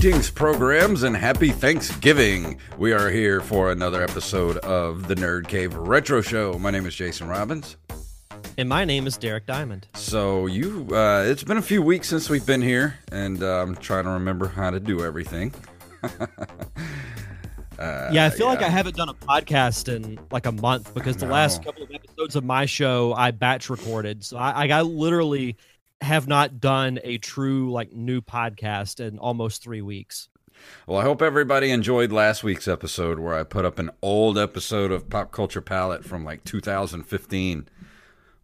Greetings, programs, and happy Thanksgiving. We are here for another episode of the Nerd Cave Retro Show. My name is Jason Robbins. And my name is Derek Diamond. So, you, uh, it's been a few weeks since we've been here, and uh, I'm trying to remember how to do everything. Uh, yeah, I feel yeah. like I haven't done a podcast in like a month because the last couple of episodes of my show I batch recorded. So I, I got literally have not done a true like new podcast in almost three weeks. Well, I hope everybody enjoyed last week's episode where I put up an old episode of Pop Culture Palette from like 2015.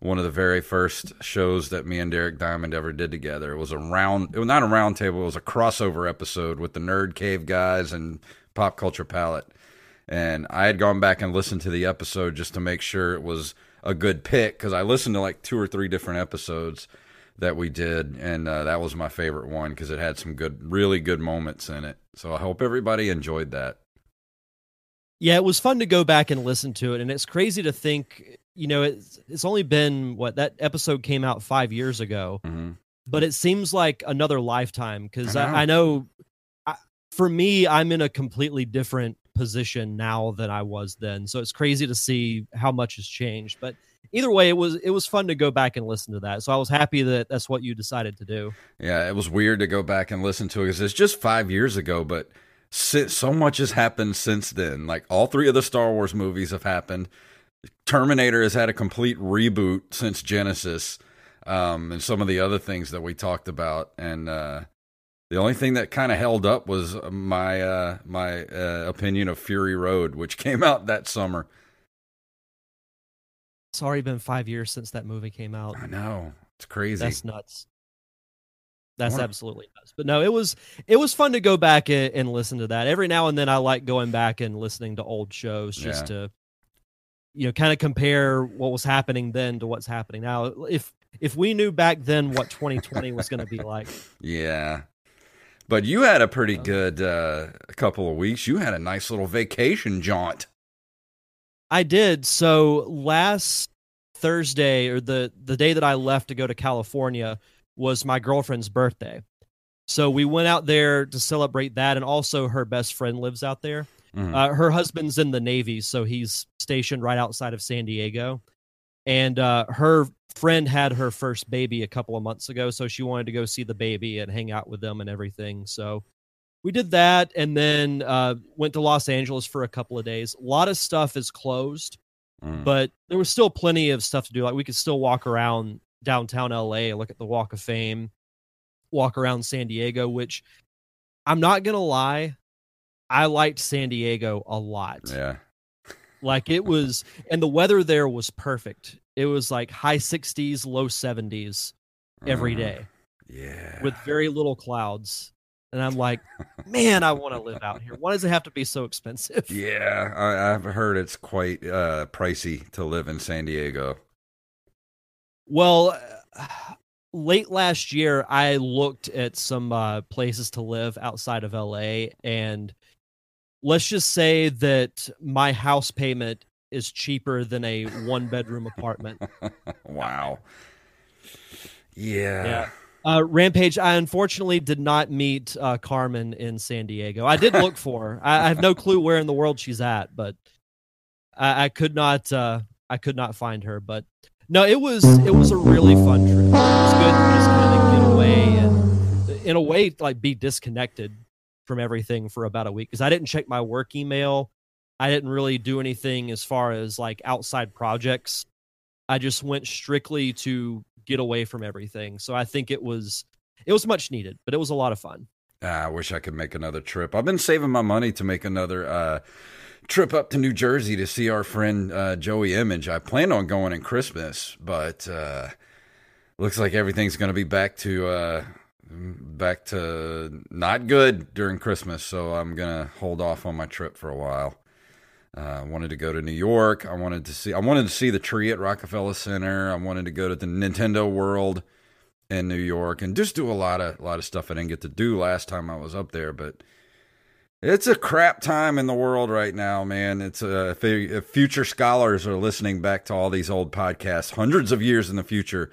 One of the very first shows that me and Derek Diamond ever did together. It was a round, it was not a round table, it was a crossover episode with the Nerd Cave guys and Pop Culture Palette. And I had gone back and listened to the episode just to make sure it was a good pick because I listened to like two or three different episodes that we did, and uh, that was my favorite one because it had some good, really good moments in it. So I hope everybody enjoyed that. Yeah, it was fun to go back and listen to it, and it's crazy to think, you know, it's it's only been what that episode came out five years ago, mm-hmm. but it seems like another lifetime because I, I, know, I, for me, I'm in a completely different position now than I was then, so it's crazy to see how much has changed, but either way, it was it was fun to go back and listen to that. So I was happy that that's what you decided to do. Yeah, it was weird to go back and listen to it because it's just five years ago, but so much has happened since then. Like all three of the Star Wars movies have happened. Terminator has had a complete reboot since Genisys, um, and some of the other things that we talked about. And uh, the only thing that kind of held up was my uh, my uh, opinion of Fury Road, which came out that summer. It's already been five years since that movie came out. I know it's crazy. That's nuts. That's absolutely nuts. But no, it was it was fun to go back and, and, listen to that. Every now and then, I like going back and listening to old shows just yeah. to you know kind of compare what was happening then to what's happening now. If if we knew back then what 2020 was going to be like, yeah. But you had a pretty good uh, couple of weeks. You had a nice little vacation jaunt. I did. So last Thursday or the the day that I left to go to California was my girlfriend's birthday. So we went out there to celebrate that, and also her best friend lives out there. Mm-hmm. Uh, her husband's in the Navy, so he's stationed right outside of San Diego. And uh, her friend had her first baby a couple of months ago, so she wanted to go see the baby and hang out with them and everything. So we did that and then uh, went to Los Angeles for a couple of days. A lot of stuff is closed. Mm. but there was still plenty of stuff to do. Like we could still walk around downtown LA, look at the Walk of Fame, walk around San Diego, which I'm not gonna lie, I liked San Diego a lot. yeah. Like it was, and the weather there was perfect. It was like high 60s, low 70s every Uh, day Yeah. with very little clouds. And I'm like, man, I want to live out here. Why does it have to be so expensive? yeah, I, I've heard it's quite uh, pricey to live in San Diego. Well, late last year, I looked at some uh, places to live outside of LA, and let's just say that my house payment is cheaper than a one bedroom apartment. wow. Yeah. Yeah. Uh, Rampage, I unfortunately did not meet uh, Carmen in San Diego. I did look for her. I, I have no clue where in the world she's at, but I, I could not. Uh, I could not find her. But no, it was it was a really fun trip. It was good to just kind of get away and, in a way, like be disconnected from everything for about a week because I didn't check my work email. I didn't really do anything as far as like outside projects. I just went strictly to get away from everything. So I think it was it was much needed, but it was a lot of fun. Ah, I wish I could make another trip. I've been saving my money to make another uh, trip up to New Jersey to see our friend uh, Joey Image. I planned on going in Christmas, but uh, looks like everything's going to be back to uh, back to not good during Christmas. So I'm going to hold off on my trip for a while. Uh, I wanted to go to New York. I wanted to see. I wanted to see the tree at Rockefeller Center. I wanted to go to the Nintendo World in New York and just do a lot of a lot of stuff I didn't get to do last time I was up there. But it's a crap time in the world right now, man. It's a if, if future scholars are listening back to all these old podcasts, hundreds of years in the future,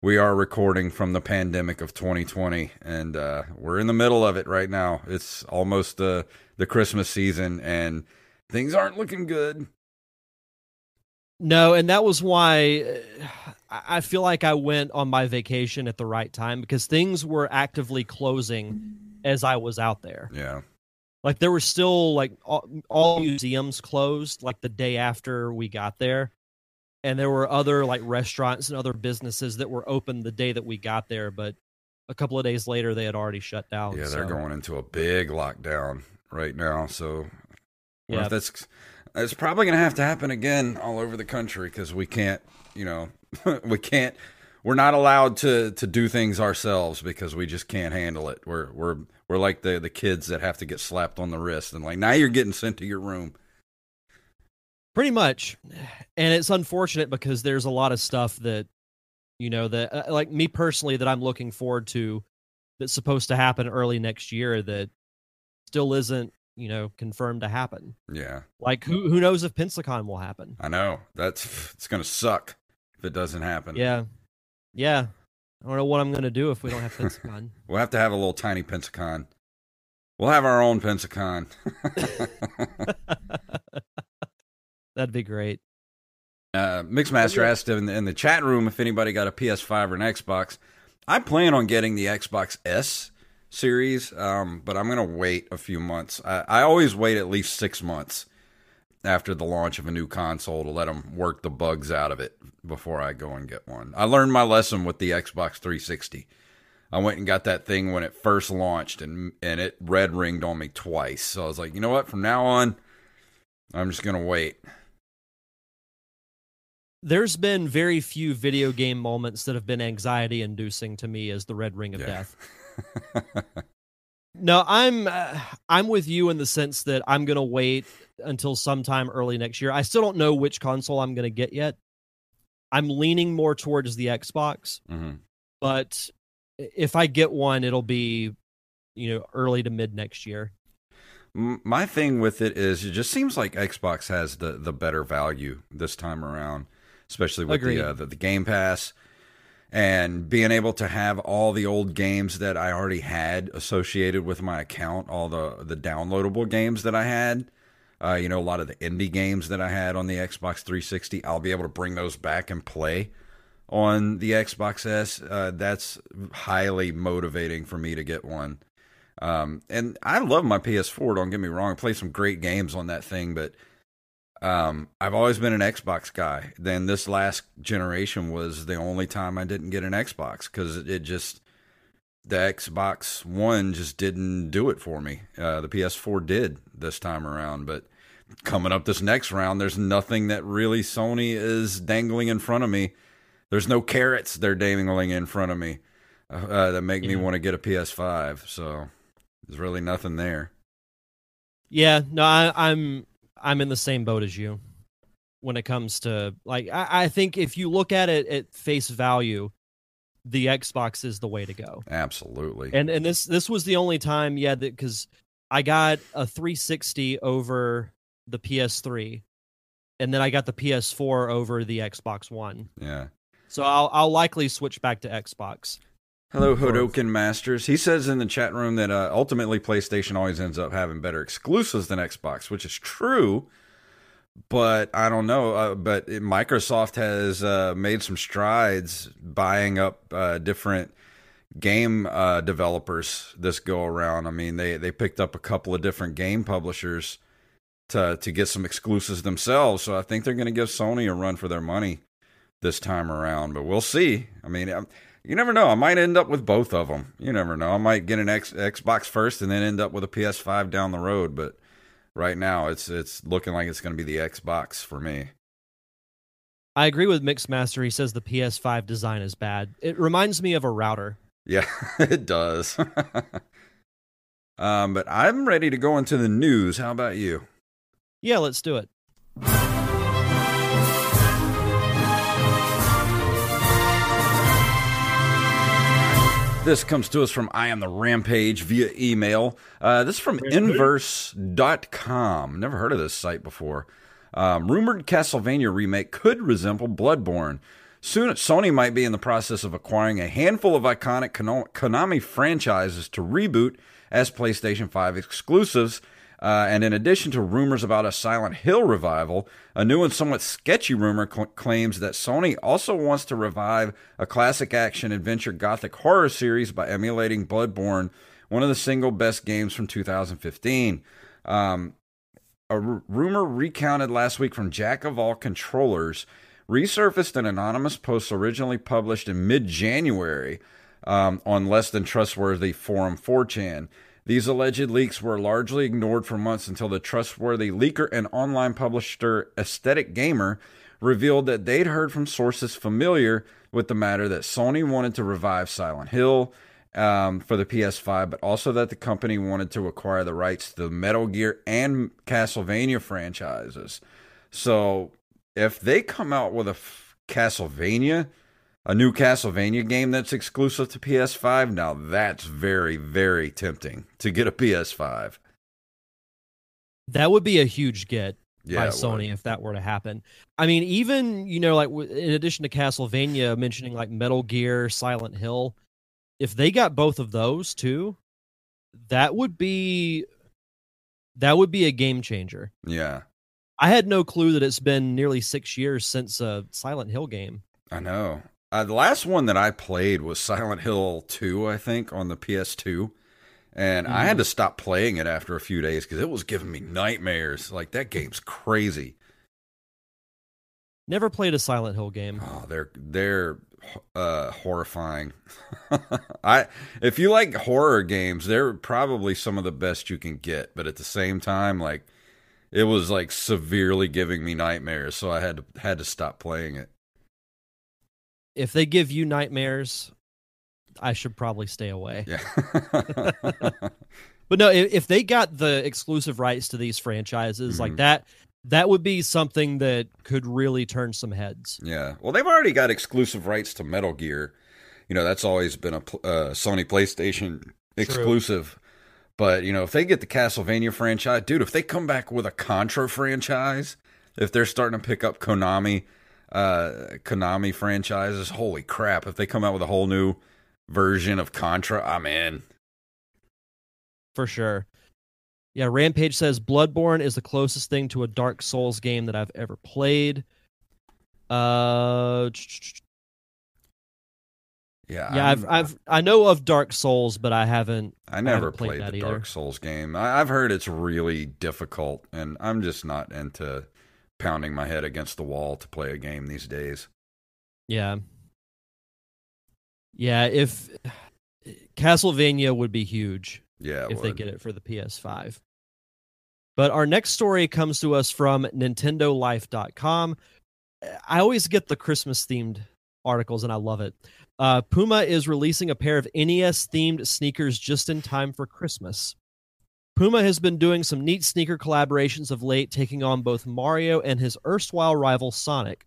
we are recording from the pandemic of 2020, and uh, we're in the middle of it right now. It's almost the the Christmas season, and things aren't looking good. No, and that was why uh, I feel like I went on my vacation at the right time because things were actively closing as I was out there. Yeah, Like there were still like all, all museums closed like the day after we got there. And there were other like restaurants and other businesses that were open the day that we got there, but a couple of days later they had already shut down. yeah, they're so- going into a big lockdown right now. So Yeah. that's it's probably going to have to happen again all over the country because we can't, you know, we can't. We're not allowed to to do things ourselves because we just can't handle it. We're we're we're like the the kids that have to get slapped on the wrist and like now you're getting sent to your room. Pretty much. And it's unfortunate because there's a lot of stuff that, you know, that uh, like me personally that I'm looking forward to that's supposed to happen early next year that still isn't, you know, confirmed to happen. Yeah, Like who who knows if Pensacon will happen? I know that's it's going to suck if it doesn't happen. Yeah. Yeah. I don't know what I'm going to do if we don't have Pensacon. We'll have to have a little tiny Pensacon. We'll have our own Pensacon. That'd be great. Uh, Mixmaster asked in the, in the chat room if anybody got a PS5 or an Xbox. I plan on getting the Xbox S series, um, but I'm going to wait a few months. I, I always wait at least six months after the launch of a new console to let them work the bugs out of it before I go and get one. I learned my lesson with the Xbox 360. I went and got that thing when it first launched, and and it red ringed on me twice. So I was like, you know what? From now on, I'm just going to wait. There's been very few video game moments that have been anxiety inducing to me as the red ring of Yeah. death. No, I'm uh, I'm with you in the sense that I'm gonna wait until sometime early next year. I still don't know which console I'm gonna get yet. I'm leaning more towards the Xbox, hmm but if I get one, it'll be you know early to mid next year. My thing with it is, it just seems like Xbox has the the better value this time around, especially with Agreed. the, uh, the the Game Pass and being able to have all the old games that I already had associated with my account, all the the downloadable games that I had. Uh, you know, a lot of the indie games that I had on the Xbox 360, I'll be able to bring those back and play on the Xbox S. Uh, that's highly motivating for me to get one. Um, and I love my PS4. Don't get me wrong. I play some great games on that thing, but Um, I've always been an Xbox guy. Then this last generation was the only time I didn't get an Xbox because it just the Xbox One just didn't do it for me. Uh, the PS4 did this time around, but coming up this next round, there's nothing that really Sony is dangling in front of me. There's no carrots they're dangling in front of me uh, uh that make yeah. me want to get a PS5. So there's really nothing there. Yeah, no, I, I'm I'm in the same boat as you when it comes to like I, I think if you look at it at face value, the Xbox is the way to go. Absolutely. And and this this was the only time, yeah, that because I got a 360 over the PS3, and then I got the PS4 over the Xbox One. Yeah. So I'll I'll likely switch back to Xbox. Hello, Hodoken Masters. He says in the chat room that uh, ultimately PlayStation always ends up having better exclusives than Xbox, which is true. But I don't know. Uh, but Microsoft has uh, made some strides buying up uh, different game uh, developers this go around. I mean, they they picked up a couple of different game publishers to to get some exclusives themselves. So I think they're going to give Sony a run for their money this time around. But we'll see. I mean. I'm, you never know. I might end up with both of them. You never know. I might get an X, Xbox first and then end up with a PS5 down the road. But right now, it's it's looking like it's going to be the Xbox for me. I agree with Mixmaster. He says the PS5 design is bad. It reminds me of a router. Yeah, it does. um, but I'm ready to go into the news. How about you? Yeah, let's do it. This comes to us from I Am the Rampage via email. Uh, this is from Inverse.com. Never heard of this site before. Um, rumored Castlevania remake could resemble Bloodborne. Soon, Sony might be in the process of acquiring a handful of iconic Konami franchises to reboot as PlayStation 5 exclusives uh, and in addition to rumors about a Silent Hill revival, a new and somewhat sketchy rumor cl- claims that Sony also wants to revive a classic action adventure gothic horror series by emulating Bloodborne, one of the single best games from 2015. Um, a r- rumor recounted last week from Jack of All Controllers resurfaced an anonymous post originally published in mid January um, on less than trustworthy forum 4chan. These alleged leaks were largely ignored for months until the trustworthy leaker and online publisher Aesthetic Gamer revealed that they'd heard from sources familiar with the matter that Sony wanted to revive Silent Hill um, for the PS5, but also that the company wanted to acquire the rights to the Metal Gear and Castlevania franchises. So if they come out with a f- Castlevania, a new Castlevania game that's exclusive to PS5, now that's very, very tempting to get a PS5. That would be a huge get yeah, by Sony would. if that were to happen. I mean, even, you know, like in addition to Castlevania, mentioning like Metal Gear, Silent Hill, if they got both of those too, that would be that would be a game changer. Yeah. I had no clue that it's been nearly 6 years since a Silent Hill game. I know. Uh, the last one that I played was Silent Hill 2, I think, on the PS2. And mm-hmm. I had mm-hmm. to stop playing it after a few days because it was giving me nightmares. Like, that game's crazy. Never played a Silent Hill game. Oh, they're they're uh, horrifying. I if you like horror games, they're probably some of the best you can get. But at the same time, like it was like severely giving me nightmares, so I had to had to stop playing it if they give you nightmares, I should probably stay away. Yeah. but no, if, if, they got the exclusive rights to these franchises mm-hmm. like that, that would be something that could really turn some heads. Yeah. Well, they've already got exclusive rights to Metal Gear. You know, that's always been a uh, Sony PlayStation exclusive. True. But, you know, if they get the Castlevania franchise, dude, if they come back with a Contra franchise, if they're starting to pick up Konami uh, Konami franchises. Holy crap! If they come out with a whole new version of Contra, I'm in. For sure. Yeah, Rampage says Bloodborne is the closest thing to a Dark Souls game that I've ever played. Uh, yeah, yeah, I've, I've, I know of Dark Souls, but I haven't. I never I haven't played, played the either. Dark Souls game. I, I've heard it's really difficult, and I'm just not into pounding my head against the wall to play a game these days. Yeah. Yeah, if Castlevania would be huge Yeah, if they get it for the PS5. But our next story comes to us from NintendoLife.com. I always get the Christmas themed articles and I love it. Uh, Puma is releasing a pair of NES themed sneakers just in time for Christmas. Puma has been doing some neat sneaker collaborations of late, taking on both Mario and his erstwhile rival Sonic.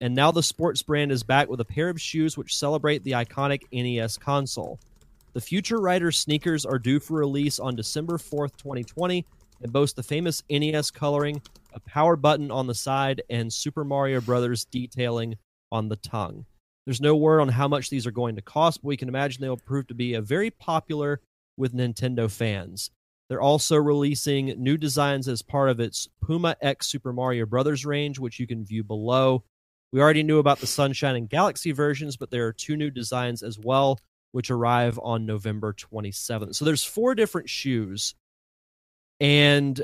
And now the sports brand is back with a pair of shoes which celebrate the iconic NES console. The Future Rider sneakers are due for release on December 4th, 2020, and boast the famous NES coloring, a power button on the side, and Super Mario Brothers detailing on the tongue. There's no word on how much these are going to cost, but we can imagine they will prove to be a very popular with Nintendo fans. They're also releasing new designs as part of its Puma X Super Mario Brothers range, which you can view below. We already knew about the Sunshine and Galaxy versions, but there are two new designs as well, which arrive on November 27th. So there's four different shoes. And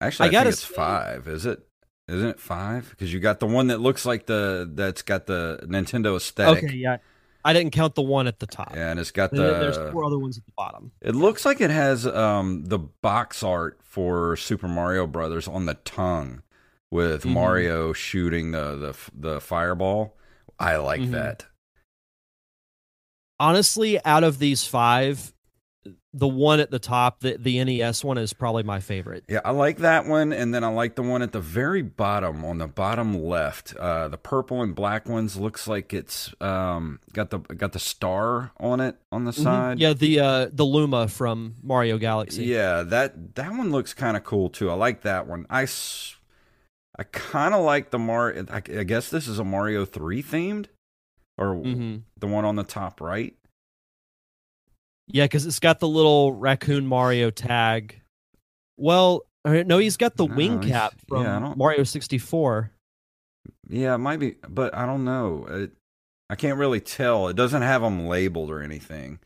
Actually, I, I gotta think it's say- five. Is it? Isn't it five? Because you got the one that looks like the that's got the Nintendo aesthetic. okay, yeah, I didn't count the one at the top. Yeah, and it's got the. There's four other ones at the bottom. It looks like it has um the box art for Super Mario Brothers on the tongue, with Mhm. Mario shooting the the the fireball. I like Mhm. that. Honestly, out of these five, the one at the top, the, the NES one, is probably my favorite. Yeah, I like that one, and then I like the one at the very bottom, on the bottom left. Uh, the purple and black ones looks like it's um, got the got the star on it on the side. Mm-hmm. Yeah, the uh, the Luma from Mario Galaxy. yeah, that that one looks kind of cool too. I like that one. I I kind of like the Mario. I, I guess this is a Mario three themed, or hmm the one on the top right. Yeah, because it's got the little raccoon Mario tag. Well, uh, no, he's got the No, wing cap from yeah, Mario 64. Yeah, it might be, but I don't know. It, I can't really tell. It doesn't have them labeled or anything.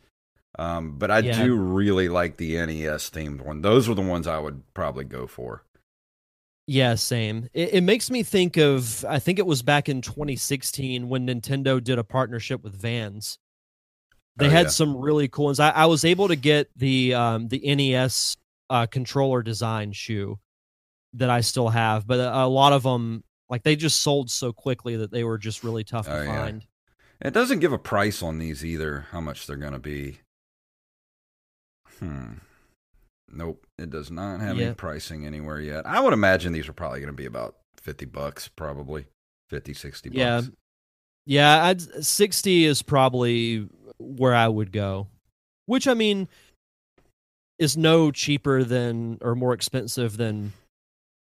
Um, but I Yeah. do really like the NES themed one. Those are the ones I would probably go for. Yeah, same. It, it makes me think of, I think it was back in 2016 when Nintendo did a partnership with Vans. They Oh, had yeah. some really cool ones. I, I was able to get the um, the NES uh, controller design shoe that I still have, but a, a lot of them, like they just sold so quickly that they were just really tough to Oh, yeah. find. It doesn't give a price on these either. How much they're going to be? Hmm. Nope, it does not have any pricing anywhere yet. I would imagine these are probably going to be about 50 bucks, probably 50, 60 bucks. Yeah. Yeah, I'd, 60 is probably where I would go. Which I mean is no cheaper than or more expensive than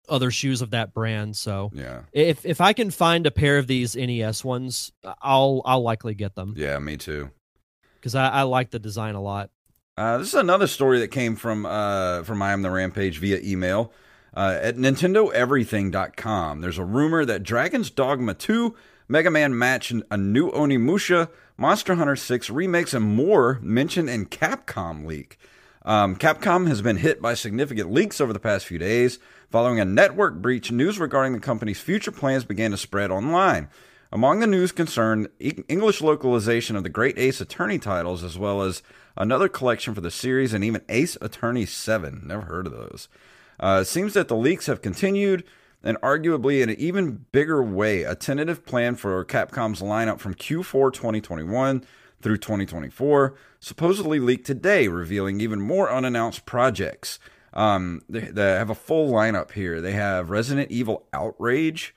other shoes of that brand, so Yeah. if if I can find a pair of these NES ones, I'll I'll likely get them Yeah, me too. cuz I, I like the design a lot. Uh, this is another story that came from uh, from I Am the Rampage via email. Uh, at NintendoEverything.com, there's a rumor that Dragon's Dogma 2, Mega Man Match, a new Onimusha, Monster Hunter 6 remakes, and more mentioned in Capcom leak. Um, Capcom has been hit by significant leaks over the past few days. Following a network breach, news regarding the company's future plans began to spread online. Among the news concerned English localization of the Great Ace Attorney titles, as well as another collection for the series, and even Ace Attorney 7. Never heard of those. Uh, it seems that the leaks have continued, and arguably in an even bigger way, a tentative plan for Capcom's lineup from Q4 2021 through 2024 supposedly leaked today, revealing even more unannounced projects. Um, they, they have a full lineup here. They have Resident Evil Outrage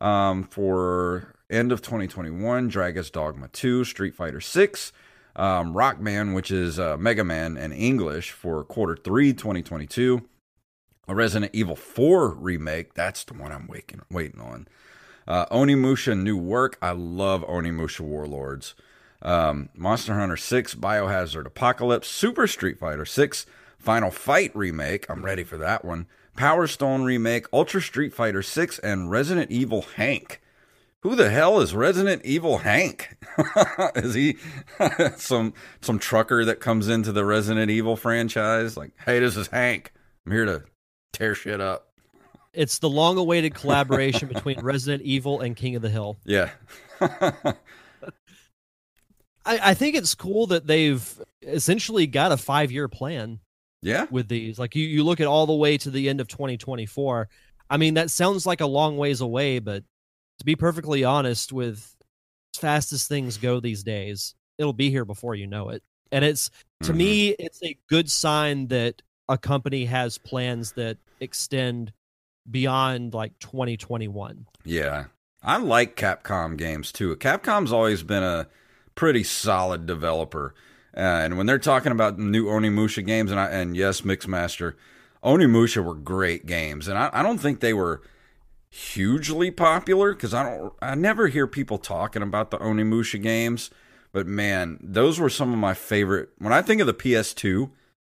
um, for end of 2021, Dragon's Dogma 2, Street Fighter 6, um, Rockman, which is uh, Mega Man in English for quarter three 2022, a Resident Evil 4 remake. That's the one I'm waiting, waiting on. Uh, Onimusha New Work. I love Onimusha Warlords. Um, Monster Hunter 6, Biohazard Apocalypse, Super Street Fighter 6, Final Fight remake. I'm ready for that one. Power Stone remake, Ultra Street Fighter 6, and Resident Evil Hank. Who the hell is Resident Evil Hank? is he some some trucker that comes into the Resident Evil franchise? Like, hey, this is Hank. I'm here to tear shit up. it's the long-awaited collaboration between Resident Evil and King of the Hill. Yeah. I, I think it's cool that they've essentially got a five-year plan yeah. with these. Like you, you look at all the way to the end of 2024. I mean, that sounds like a long ways away, but to be perfectly honest, with as fast as things go these days, it'll be here before you know it. And it's to Mhm. me, it's a good sign that a company has plans that extend beyond like 2021. Yeah. I like Capcom games too. Capcom's always been a pretty solid developer. Uh, and when they're talking about new Onimusha games, and I, and yes, Mixmaster, Onimusha were great games, and I, I don't think they were hugely popular because I don't, I never hear people talking about the Onimusha games. But man, those were some of my favorite. When I think of the PS2,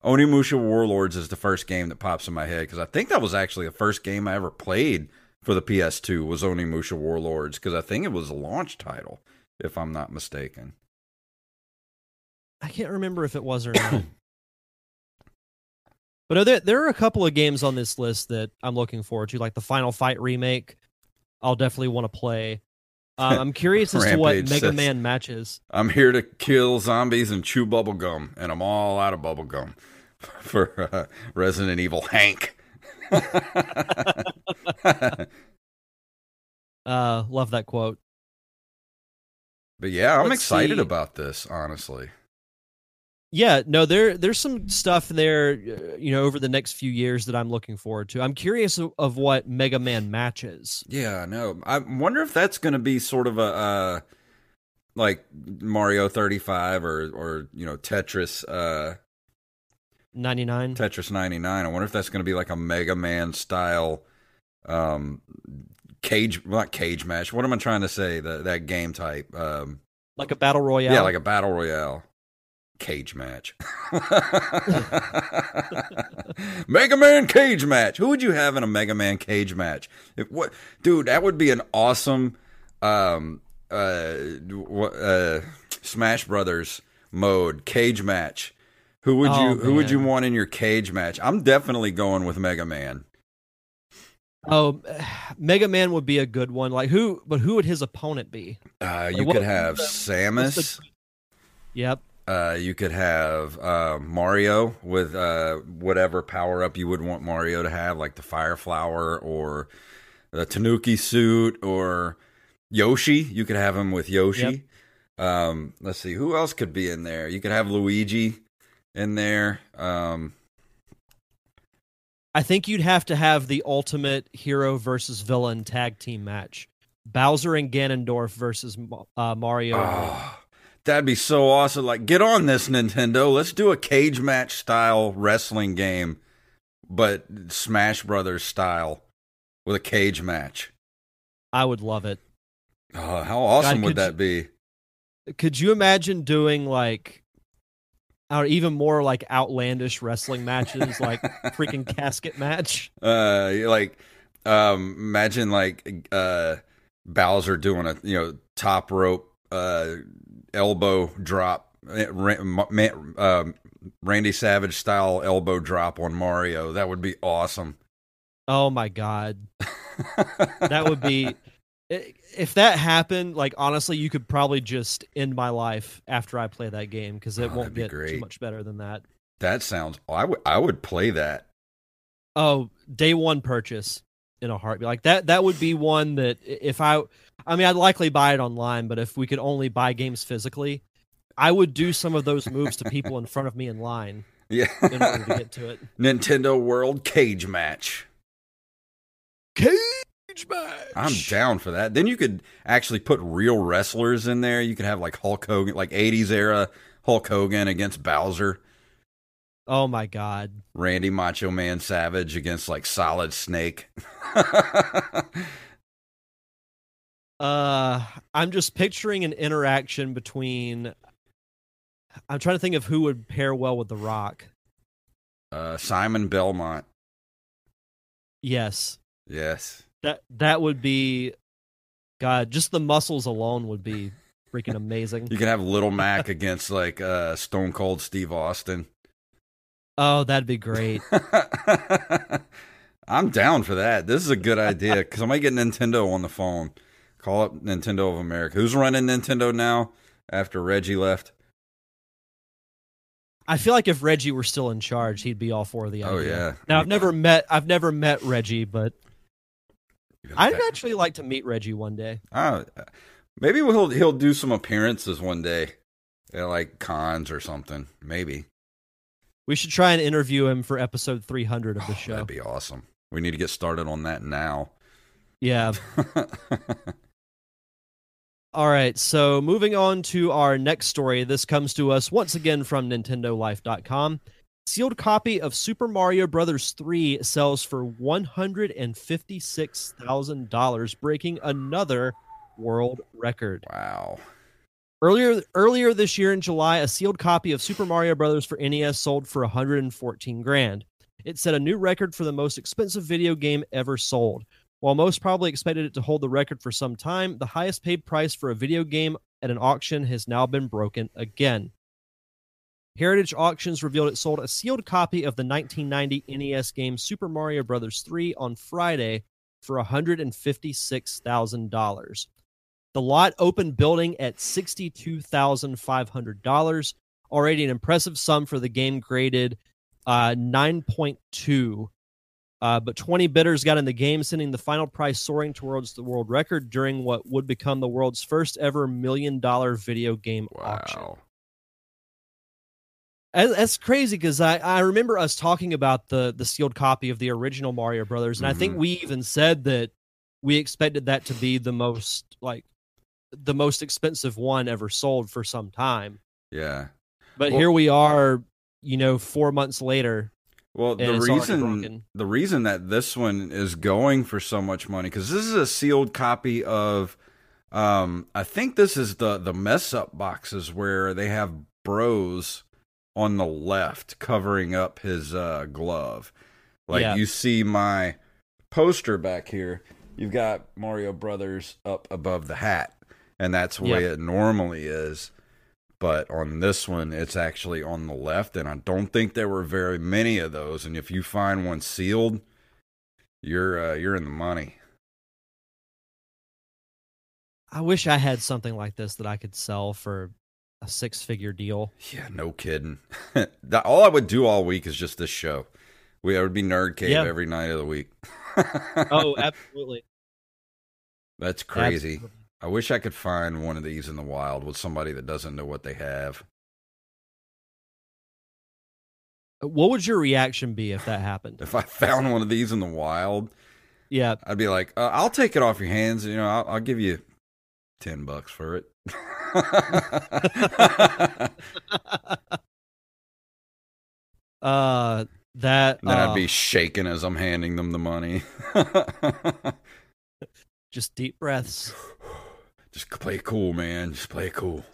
Onimusha Warlords is the first game that pops in my head because I think that was actually the first game I ever played for the PS2 was Onimusha Warlords because I think it was a launch title, if I'm not mistaken. I can't remember if it was or not. but there, there are a couple of games on this list that I'm looking forward to, like the Final Fight remake. I'll definitely want to play. Um, I'm curious as to what Mega says- Man matches. I'm here to kill zombies and chew bubble gum, and I'm all out of bubble gum for uh, Resident Evil Hank. Uh, love that quote. But yeah, I'm Let's excited see. about this, honestly. Yeah, no, there there's some stuff there, uh, you know, over the next few years that I'm looking forward to. I'm curious of, of what Mega Man matches. Yeah, I know. I wonder if that's going to be sort of a uh, like Mario 35 or or you know Tetris uh 99. Tetris 99. I wonder if that's going to be like a Mega Man style um cage not cage match. What am I trying to say? That that game type. Um Like a battle royale. yeah, like a battle royale cage match. Mega Man cage match. Who would you have in a Mega Man cage match? If, what, dude? That would be an awesome um uh, uh Smash Brothers mode cage match. Who would Oh, you Who would you want in your cage match? I'm definitely going with Mega Man. Oh, Mega Man would be a good one. Like who but who would his opponent be? Uh, you what- could have what's Samus. what's Yep. Uh, you could have uh, Mario with uh, whatever power up you would want Mario to have, like the Fire Flower or the Tanuki suit, or Yoshi. You could have him with Yoshi. Um, let's see, who else could be in there? You could have Luigi in there. Um, I think you'd have to have the ultimate hero versus villain tag team match. Bowser and Ganondorf versus uh, Mario. oh, that'd be so awesome! Like, get on this, Nintendo. Let's do a cage match style wrestling game, but Smash Brothers style with a cage match. I would love it. Oh, how awesome God, would that be? Could you imagine doing like or even more like outlandish wrestling matches like freaking casket match? Uh, like, um, imagine like uh, Bowser doing a you know top rope uh elbow drop, Ra- Ma- Ma- um, Randy Savage style elbow drop on Mario. That would be awesome. Oh my god. That would be if that happened, like honestly, you could probably just end my life after I play that game because Oh, it that'd won't be get too much better than that. that sounds. I would. I would play that. Oh, day one purchase in a heartbeat. Like that that would be one that if I I mean I'd likely buy it online, but if we could only buy games physically, I would do some of those moves to people in front of me in line Yeah. in order to get to it. Nintendo World Cage Match. Cage match. I'm down for that. Then you could actually put real wrestlers in there. You could have like Hulk Hogan, like 80s era Hulk Hogan against Bowser, Oh my god. Randy Macho Man Savage against like Solid Snake. Uh I'm just picturing an interaction between I'm trying to think of who would pair well with The Rock. uh, Simon Belmont. Yes. Yes. That that would be God, just the muscles alone would be freaking amazing. You could have Little Mac against like uh, Stone Cold Steve Austin. Oh, that'd be great. I'm down for that. This is a good idea because I might get Nintendo on the phone. Call up Nintendo of America. Who's running Nintendo now after Reggie left? I feel like if Reggie were still in charge, he'd be all for the idea. Oh yeah. Now I've never met I've never met Reggie, but I'd actually like to meet Reggie one day. Uh, maybe he'll he'll do some appearances one day, at like cons or something. Maybe We should try and interview him for episode 300 of the Oh, show. that'd be awesome. We need to get started on that now. Yeah. All right. So moving on to our next story. This comes to us once again from NintendoLife.com. Sealed copy of Super Mario Brothers 3 sells for $156,000, breaking another world record. wow. Earlier earlier this year in July, a sealed copy of Super Mario Brothers for NES sold for 114 grand. It set a new record for the most expensive video game ever sold. While most probably expected it to hold the record for some time, the highest paid price for a video game at an auction has now been broken again. Heritage Auctions revealed it sold a sealed copy of the 1990 NES game Super Mario Bros. 3 on Friday for $156,000. The lot opened building at $62,500, already an impressive sum for the game graded uh, 9.2. Uh, but 20 bidders got in the game, sending the final price soaring towards the world record during what would become the world's first ever million dollar video game auction. Wow. That's that's crazy because I, I remember us talking about the the sealed copy of the original Mario Brothers, and I think Mhm. we even said that we expected that to be the most like the most expensive one ever sold for some time. Yeah. But Well- here we are, you know, four months later. Well, the And it's already reason the reason that this one is going for so much money because this is a sealed copy of, um, I think this is the the mess up boxes where they have Bros on the left covering up his uh, glove. Like Yeah. you see my poster back here, you've got Mario Brothers up above the hat, and that's the way Yep. it normally is but on this one it's actually on the left and i don't think there were very many of those and if you find one sealed you're uh, you're in the money I wish I had something like this that I could sell for a six figure deal. yeah no kidding That- all i would do all week is just this show we I would be nerd cave Yeah. every night of the week Oh, absolutely. that's crazy Absolutely. i wish i could find one of these in the wild with somebody that doesn't know what they have What would your reaction be if that happened? if i found one of these in the wild Yeah. I'd be like, uh, I'll take it off your hands. You know, I'll, I'll give you ten bucks for it. Uh, that then uh, I'd be shaking as I'm handing them the money. just deep breaths. Just play cool, man. Just play cool.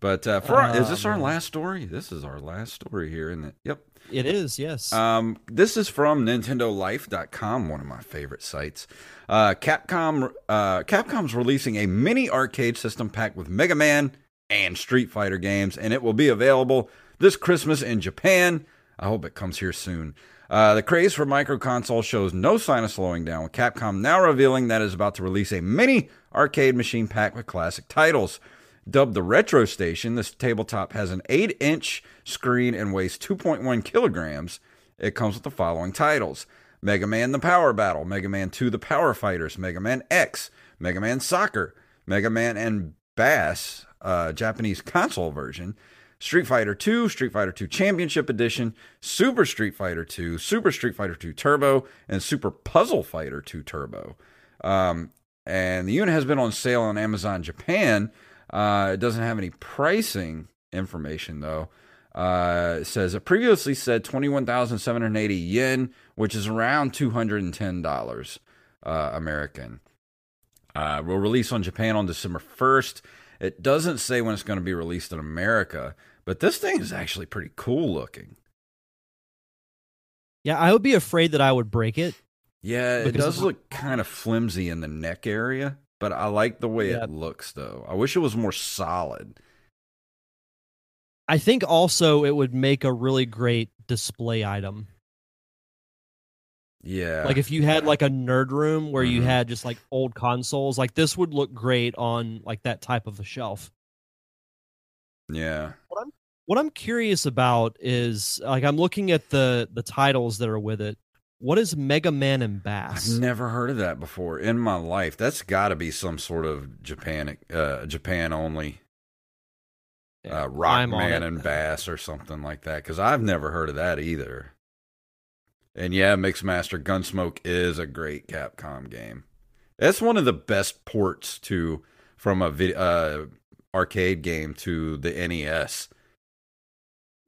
But uh, for our, is this our last story? This is our last story here, isn't it? Yep. It is, yes. Um, this is from NintendoLife.com, one of my favorite sites. Uh, Capcom, uh, Capcom's releasing a mini arcade system packed with Mega Man and Street Fighter games, and it will be available this Christmas in Japan. I hope it comes here soon. Uh, the craze for micro console shows no sign of slowing down, with Capcom now revealing that it is about to release a mini arcade machine packed with classic titles. Dubbed the Retro Station, this tabletop has an 8 inch screen and weighs 2.1 kilograms. It comes with the following titles Mega Man The Power Battle, Mega Man 2 The Power Fighters, Mega Man X, Mega Man Soccer, Mega Man and Bass, uh, Japanese console version, Street Fighter 2, Street Fighter 2 Championship Edition, Super Street Fighter 2, Super Street Fighter 2 Turbo, and Super Puzzle Fighter 2 Turbo. Um, and the unit has been on sale on Amazon Japan. Uh, it doesn't have any pricing information though. Uh, it says it previously said 21,780 yen, which is around $210 uh, American. Uh, will release on Japan on December 1st. It doesn't say when it's going to be released in America, but this thing is actually pretty cool looking. yeah, I would be afraid that I would break it. Yeah, it does look kind of flimsy in the neck area, but I like the way Yeah. it looks though. I wish it was more solid. I think also it would make a really great display item. Yeah. Like if you had like a nerd room where you Mhm. had just like old consoles, like this would look great on like that type of a shelf. yeah. What I'm curious about is like I'm looking at the the titles that are with it. What is Mega Man and Bass? I've never heard of that before in my life. That's got to be some sort of Japan, uh, Japan only Yeah, uh, Rock I'm Man and Bass or something like that. Because I've never heard of that either. And yeah, Mixmaster Gunsmoke is a great Capcom game. It's one of the best ports to from a vid, uh, arcade game to the NES.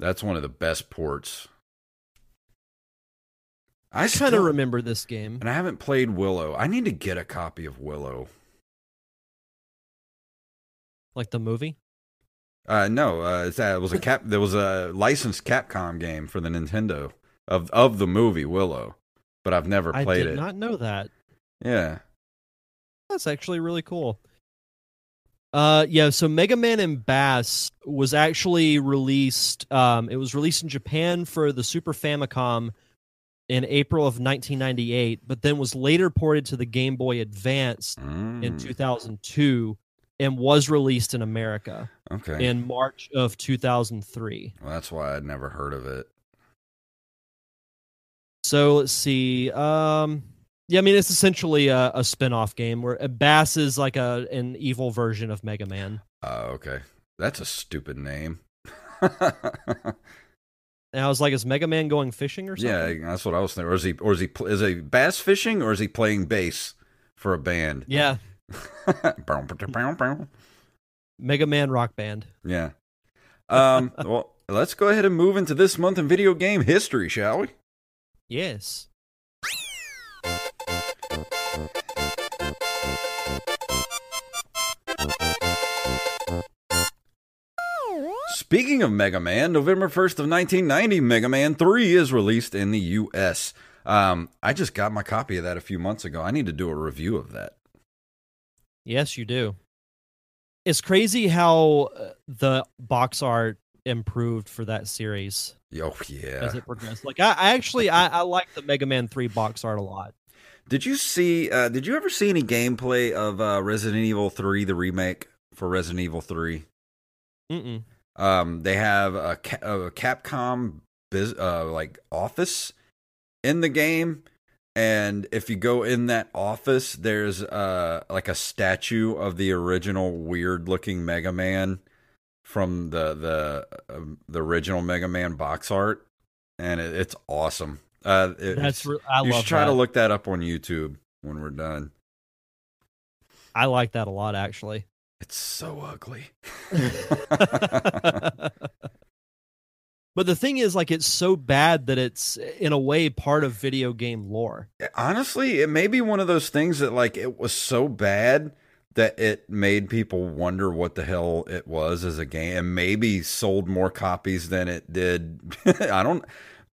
That's one of the best ports. I kind of remember this game. and I haven't played Willow. I need to get a copy of Willow. Like the movie? Uh, no, uh, uh, it was a cap. There was a licensed Capcom game for the Nintendo of of the movie Willow, but I've never played it. I did it. not know that. Yeah, That's actually really cool. Uh yeah, so Mega Man and Bass was actually released um it was released in Japan for the Super Famicom in April of 1998, but then was later ported to the Game Boy Advance in Mm, 2002 and was released in America okay. in March of 2003. well, that's why I'd never heard of it. So let's see. Um, yeah, I mean it's essentially a, a spin-off game where Bass is like a an evil version of Mega Man. Oh, okay. That's a stupid name. And I was like, is Mega Man going fishing or something? yeah, that's what I was thinking. Or is he? Or is he? Is he bass fishing? Or is he playing bass for a band? Yeah. yeah. Mega Man Rock Band. Yeah. Um, well, let's go ahead and move into this month in video game history, shall we? Yes. Speaking of Mega Man, November 1st of 1990, Mega Man 3 is released in the US. Um, I just got my copy of that a few months ago. I need to do a review of that. Yes, you do. It's crazy how uh, the box art improved for that series Oh, yeah. as it progressed. Like I, I actually I, I like the Mega Man 3 box art a lot. Did you see uh did you ever see any gameplay of uh Resident Evil 3 the remake for Resident Evil 3? Mm-mm. Um, they have a, a Capcom biz, uh, like office in the game, and if you go in that office, there's uh like a statue of the original weird looking Mega Man from the the uh, the original Mega Man box art, and it, it's awesome. Uh, it- That's re- I you love should try to look that up on YouTube when we're done. I like that a lot actually. It's so ugly. but the thing is like it's so bad that it's in a way part of video game lore. honestly, it may be one of those things that like it was so bad that it made people wonder what the hell it was as a game and maybe sold more copies than it did. I don't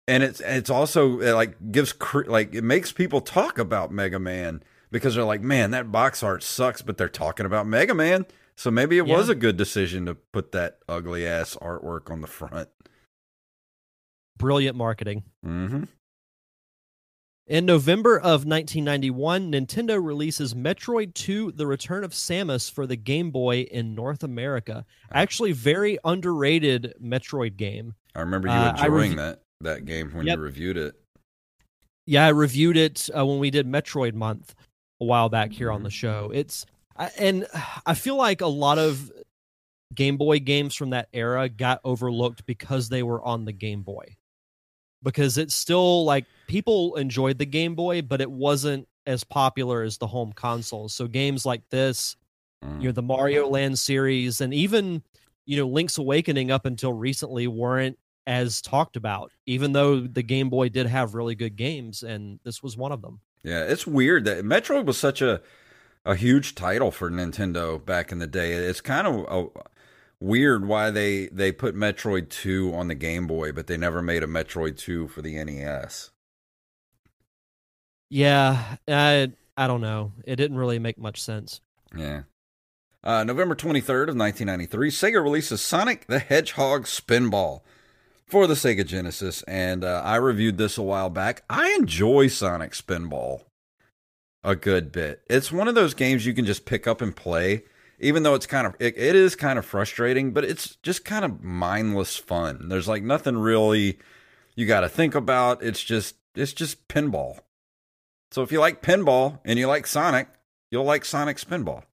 and it's it's also it like gives cre- like it makes people talk about Mega Man because they're like, "Man, that box art sucks," but they're talking about Mega Man. So maybe it was a good decision to put that ugly ass artwork on the front. Brilliant marketing. Mhm. In November of 1991, Nintendo releases Metroid 2: The Return of Samus for the Game Boy in North America. Actually, very underrated Metroid game. I remember you Uh, I rev- that that game when Yep. you reviewed it. Yeah, I reviewed it uh, when we did Metroid Month a while back here on the show. It's and I feel like a lot of Game Boy games from that era got overlooked because they were on the Game Boy. Because it's still like people enjoyed the Game Boy, but it wasn't as popular as the home consoles. So games like this, Mm. you know, the Mario Land series, and even you know Link's Awakening up until recently weren't as talked about, even though the Game Boy did have really good games, and this was one of them. Yeah, it's weird that Metroid was such a a huge title for Nintendo back in the day. It's kind of uh weird why they they put Metroid 2 on the Game Boy, but they never made a Metroid 2 for the NES. Yeah, I I don't know. It didn't really make much sense. Yeah. Uh, November 23rd of 1993, Sega releases Sonic the Hedgehog Spinball. For the Sega Genesis, and uh, I reviewed this a while back. I enjoy Sonic Spinball a good bit. It's one of those games you can just pick up and play, even though it's kind of it, it is kind of frustrating, but it's just kind of mindless fun. There's like nothing really you got to think about. It's just it's just pinball. So if you like pinball and you like Sonic, you'll like Sonic Spinball.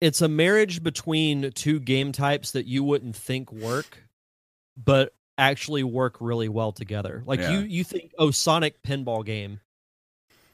It's a marriage between two game types that you wouldn't think work, but actually work really well together. Like Yeah. you you think oh Sonic pinball game.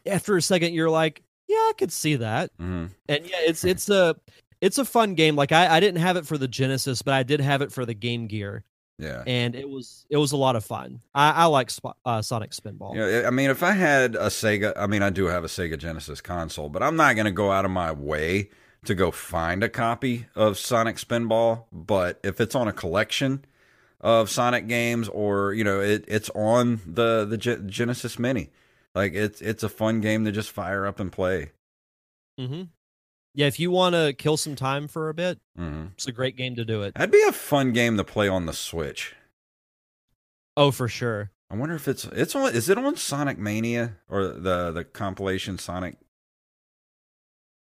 After a second you're like, yeah, I could see that. hmm And yeah, it's it's a it's a fun game. Like I, I didn't have it for the Genesis, but I did have it for the Game Gear, Yeah. and it was it was a lot of fun. I, I like Sp- uh, Sonic Spinball. Yeah, I mean, if I had a Sega, I mean, I do have a Sega Genesis console, but I'm not going to go out of my way to go find a copy of Sonic Spinball. But if it's on a collection of Sonic games, or you know, it, it's on the the Ge- Genesis Mini, like it's it's a fun game to just fire up and play. Mm-hmm. Yeah, if you want to kill some time for a bit, hmm it's a great game to do it. That'd be a fun game to play on the Switch. Oh, for sure. I wonder if it's it's on. Is it on Sonic Mania or the the compilation Sonic?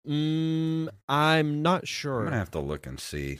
Mm, I'm not sure. I'm gonna have to look and see.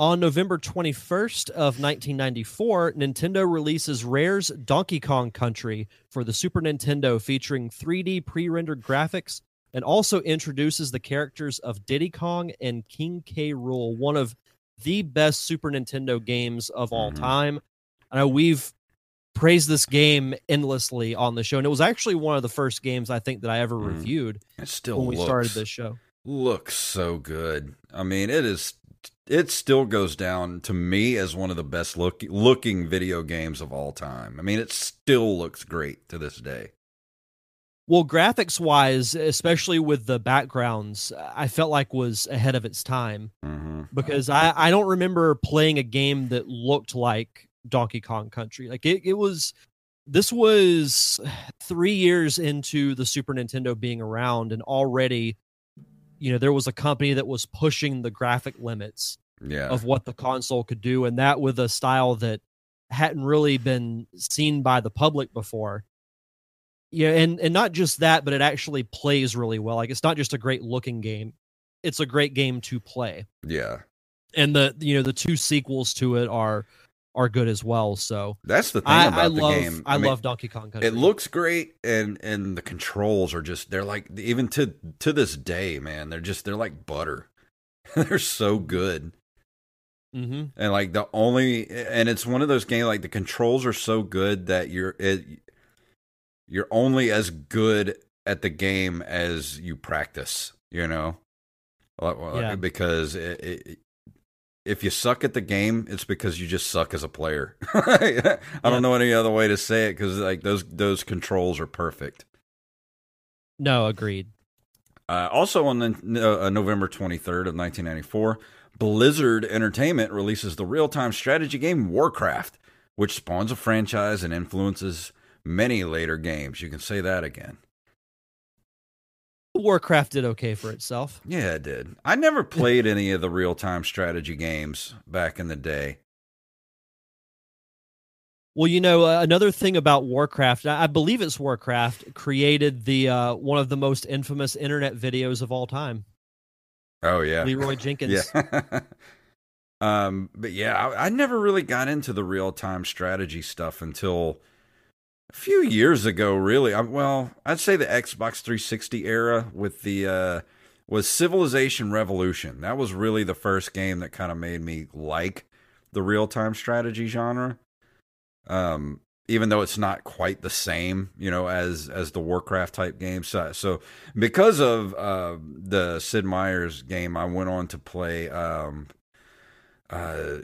On November 21st of 1994, Nintendo releases Rare's Donkey Kong Country for the Super Nintendo featuring 3D pre-rendered graphics and also introduces the characters of Diddy Kong and King K. Rool, one of the best Super Nintendo games of all Mhm. time. I know we've praised this game endlessly on the show, and it was actually one of the first games I think that I ever Mhm. reviewed It still when we looks, started this show. looks so good. I mean, it is. It still goes down to me as one of the best look, looking video games of all time. I mean, it still looks great to this day. Well, graphics wise, especially with the backgrounds, I felt like was ahead of its time hmm because I, I don't remember playing a game that looked like Donkey Kong Country. Like it, it was this was three years into the Super Nintendo being around, and already, you know, there was a company that was pushing the graphic limits Yeah, of what the console could do, and that with a style that hadn't really been seen by the public before. Yeah, and and not just that, but it actually plays really well. Like it's not just a great looking game; it's a great game to play. yeah. And the you know the two sequels to it are are good as well. So That's the thing I, about I the love game. I, mean, love Donkey Kong Country. It looks great, and and the controls are just they're like even to to this day, man. They're just they're like butter. they're so good. Mm-hmm. and like the only and it's one of those games like the controls are so good that you're it you're only as good at the game as you practice you know Yeah. because it, it, if you suck at the game it's because you just suck as a player i don't know any other way to say it because like those those controls are perfect No, agreed. Uh, also on the, uh, November 23rd of 1994, Blizzard Entertainment releases the real-time strategy game Warcraft, which spawns a franchise and influences many later games. You can say that again. Warcraft did okay for itself. Yeah, it did. I never played any of the real-time strategy games back in the day. Well, you know, uh, another thing about Warcraft, I I believe it's Warcraft, created the uh, one of the most infamous internet videos of all time. Oh yeah, Leroy Jenkins. Yeah. um, but yeah, I, I never really got into the real time strategy stuff until a few years ago. Really, I, well, I'd say the Xbox 360 era with the uh, was Civilization Revolution. That was really the first game that kind of made me like the real time strategy genre. Um, even though it's not quite the same, you know, as as the Warcraft type games. So, so because of uh, the Sid Meier's game, I went on to play. Um, uh,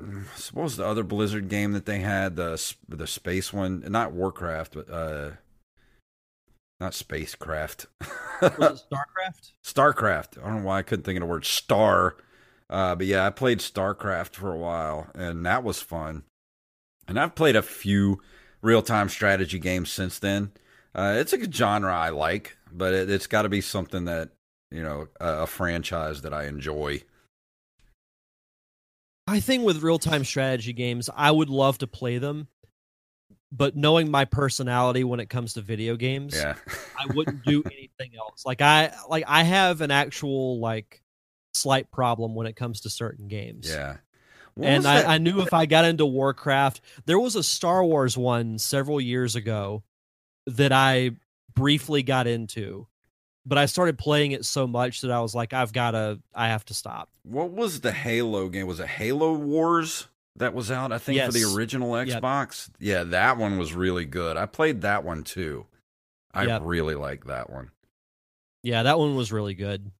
I suppose the other Blizzard game that they had the the space one, not Warcraft, but uh, not spacecraft. Was it Starcraft? Starcraft. I don't know why I couldn't think of the word star. Uh, but yeah, I played Starcraft for a while, and that was fun. And I've played a few real time strategy games since then. Uh, it's a genre I like, but it, has got to be something that you know a, a franchise that I enjoy. I think with real time strategy games, I would love to play them, but knowing my personality when it comes to video games, yeah, I wouldn't do anything else. Like I like I have an actual like slight problem when it comes to certain games. Yeah. What and I, I, knew if I got into Warcraft, there was a Star Wars one several years ago that I briefly got into, but I started playing it so much that I was like, I've got to, I have to stop. What was the Halo game? Was it Halo Wars that was out? I think yes. for the original Xbox. Yep. Yeah, that one was really good. I played that one too. I yep. really like that one. Yeah, that one was really good.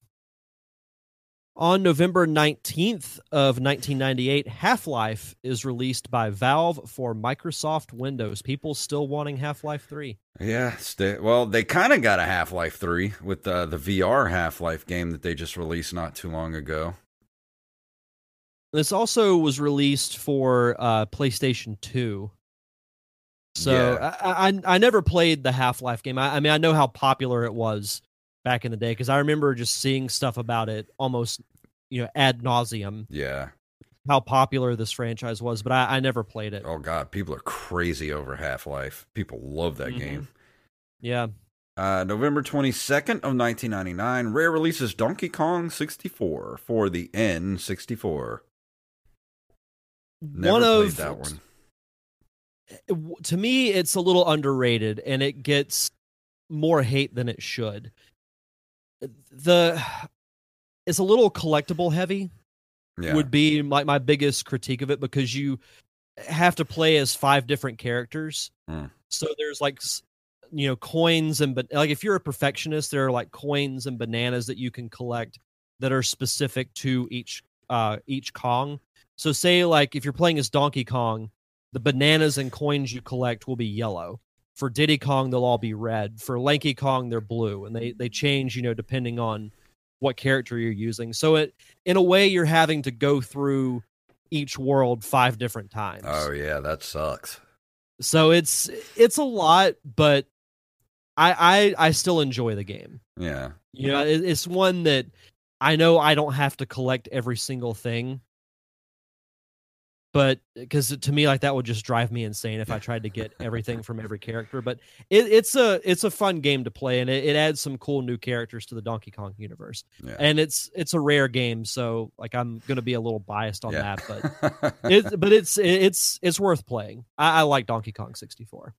On November 19th of 1998, Half-Life is released by Valve for Microsoft Windows. People still wanting Half-Life 3. Yeah, well, they kind of got a Half-Life 3 with uh, the VR Half-Life game that they just released not too long ago. This also was released for uh, PlayStation 2. So yeah. I, I, I never played the Half Life game. I, I mean I know how popular it was back in the day because I remember just seeing stuff about it almost you know ad nauseum. Yeah, how popular this franchise was, but I, I never played it. Oh god, people are crazy over Half Life. People love that mm-hmm. game. Yeah. Uh, November 22nd of 1999, Rare releases Donkey Kong 64 for the N64. Never one of that one. To me, it's a little underrated, and it gets more hate than it should the it's a little collectible heavy. Yeah. Would be like my, my biggest critique of it because you have to play as five different characters. Mm. So there's like you know coins and but like if you're a perfectionist, there are like coins and bananas that you can collect that are specific to each uh each Kong. So say like if you're playing as Donkey Kong, the bananas and coins you collect will be yellow for Diddy Kong, they'll all be red. For Lanky Kong, they're blue, and they they change, you know, depending on what character you're using. So it, in a way, you're having to go through each world five different times. Oh yeah, that sucks. So it's it's a lot, but I I I still enjoy the game. Yeah, you know, it, it's one that I know I don't have to collect every single thing but because to me like that would just drive me insane if i tried to get everything from every character but it, it's a it's a fun game to play and it, it, adds some cool new characters to the donkey kong universe yeah. and it's it's a rare game so like i'm gonna be a little biased on yeah. that but it, but it's it's it's worth playing I, I like donkey kong 64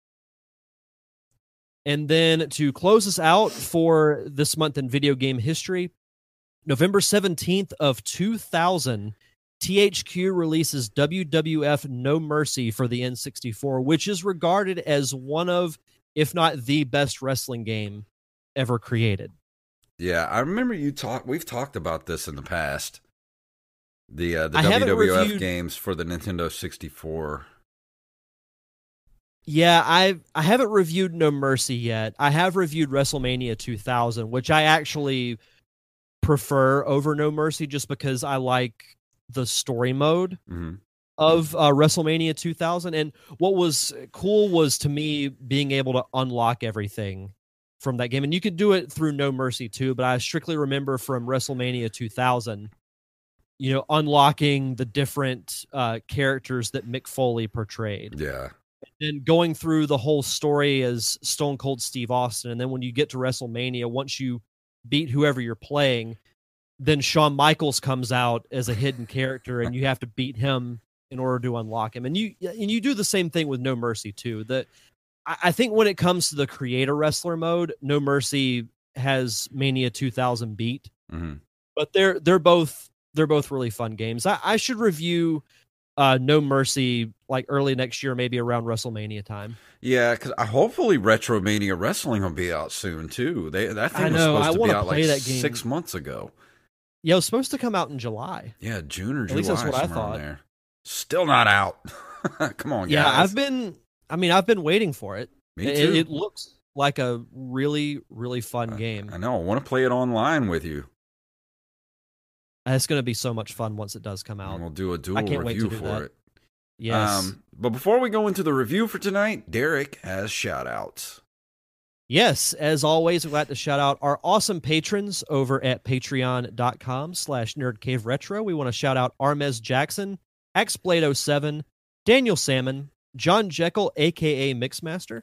and then to close us out for this month in video game history november 17th of 2000 THQ releases WWF No Mercy for the N64, which is regarded as one of, if not the best wrestling game ever created. Yeah, I remember you talk. We've talked about this in the past. The uh, the I WWF reviewed, games for the Nintendo 64. Yeah, I I haven't reviewed No Mercy yet. I have reviewed WrestleMania 2000, which I actually prefer over No Mercy just because I like the story mode mm-hmm. of uh, WrestleMania 2000. And what was cool was to me being able to unlock everything from that game. And you could do it through No Mercy too, but I strictly remember from WrestleMania 2000, you know, unlocking the different uh, characters that Mick Foley portrayed. Yeah. And going through the whole story as Stone Cold Steve Austin. And then when you get to WrestleMania, once you beat whoever you're playing, then Shawn Michaels comes out as a hidden character, and you have to beat him in order to unlock him. And you and you do the same thing with No Mercy too. That I, I think when it comes to the creator wrestler mode, No Mercy has Mania 2000 beat, hmm but they're they're both they're both really fun games. I, I should review uh No Mercy like early next year, maybe around WrestleMania time. Yeah, because hopefully Retromania Wrestling will be out soon too. They that thing I was know, supposed to be out like six months ago. Yeah, it was supposed to come out in July. Yeah, June or At July. least that's what I thought. There. Still not out. Come on, guys. Yeah, I've been. I mean, I've been waiting for it. Me It- too. It, looks like a really, really fun game. I know. I want to play it online with you. It's going to be so much fun once it does come out. And we'll do a dual can't wait to review do for that. it. Yes. Um, but before we go into the review for tonight, Derek has shout outs. Yes, as always, we'd like to shout out our awesome patrons over at patreon.com slash nerdcaveretro. We want to shout out Armez Jackson, Xblade07, Daniel Salmon, John Jekyll, aka Mixmaster,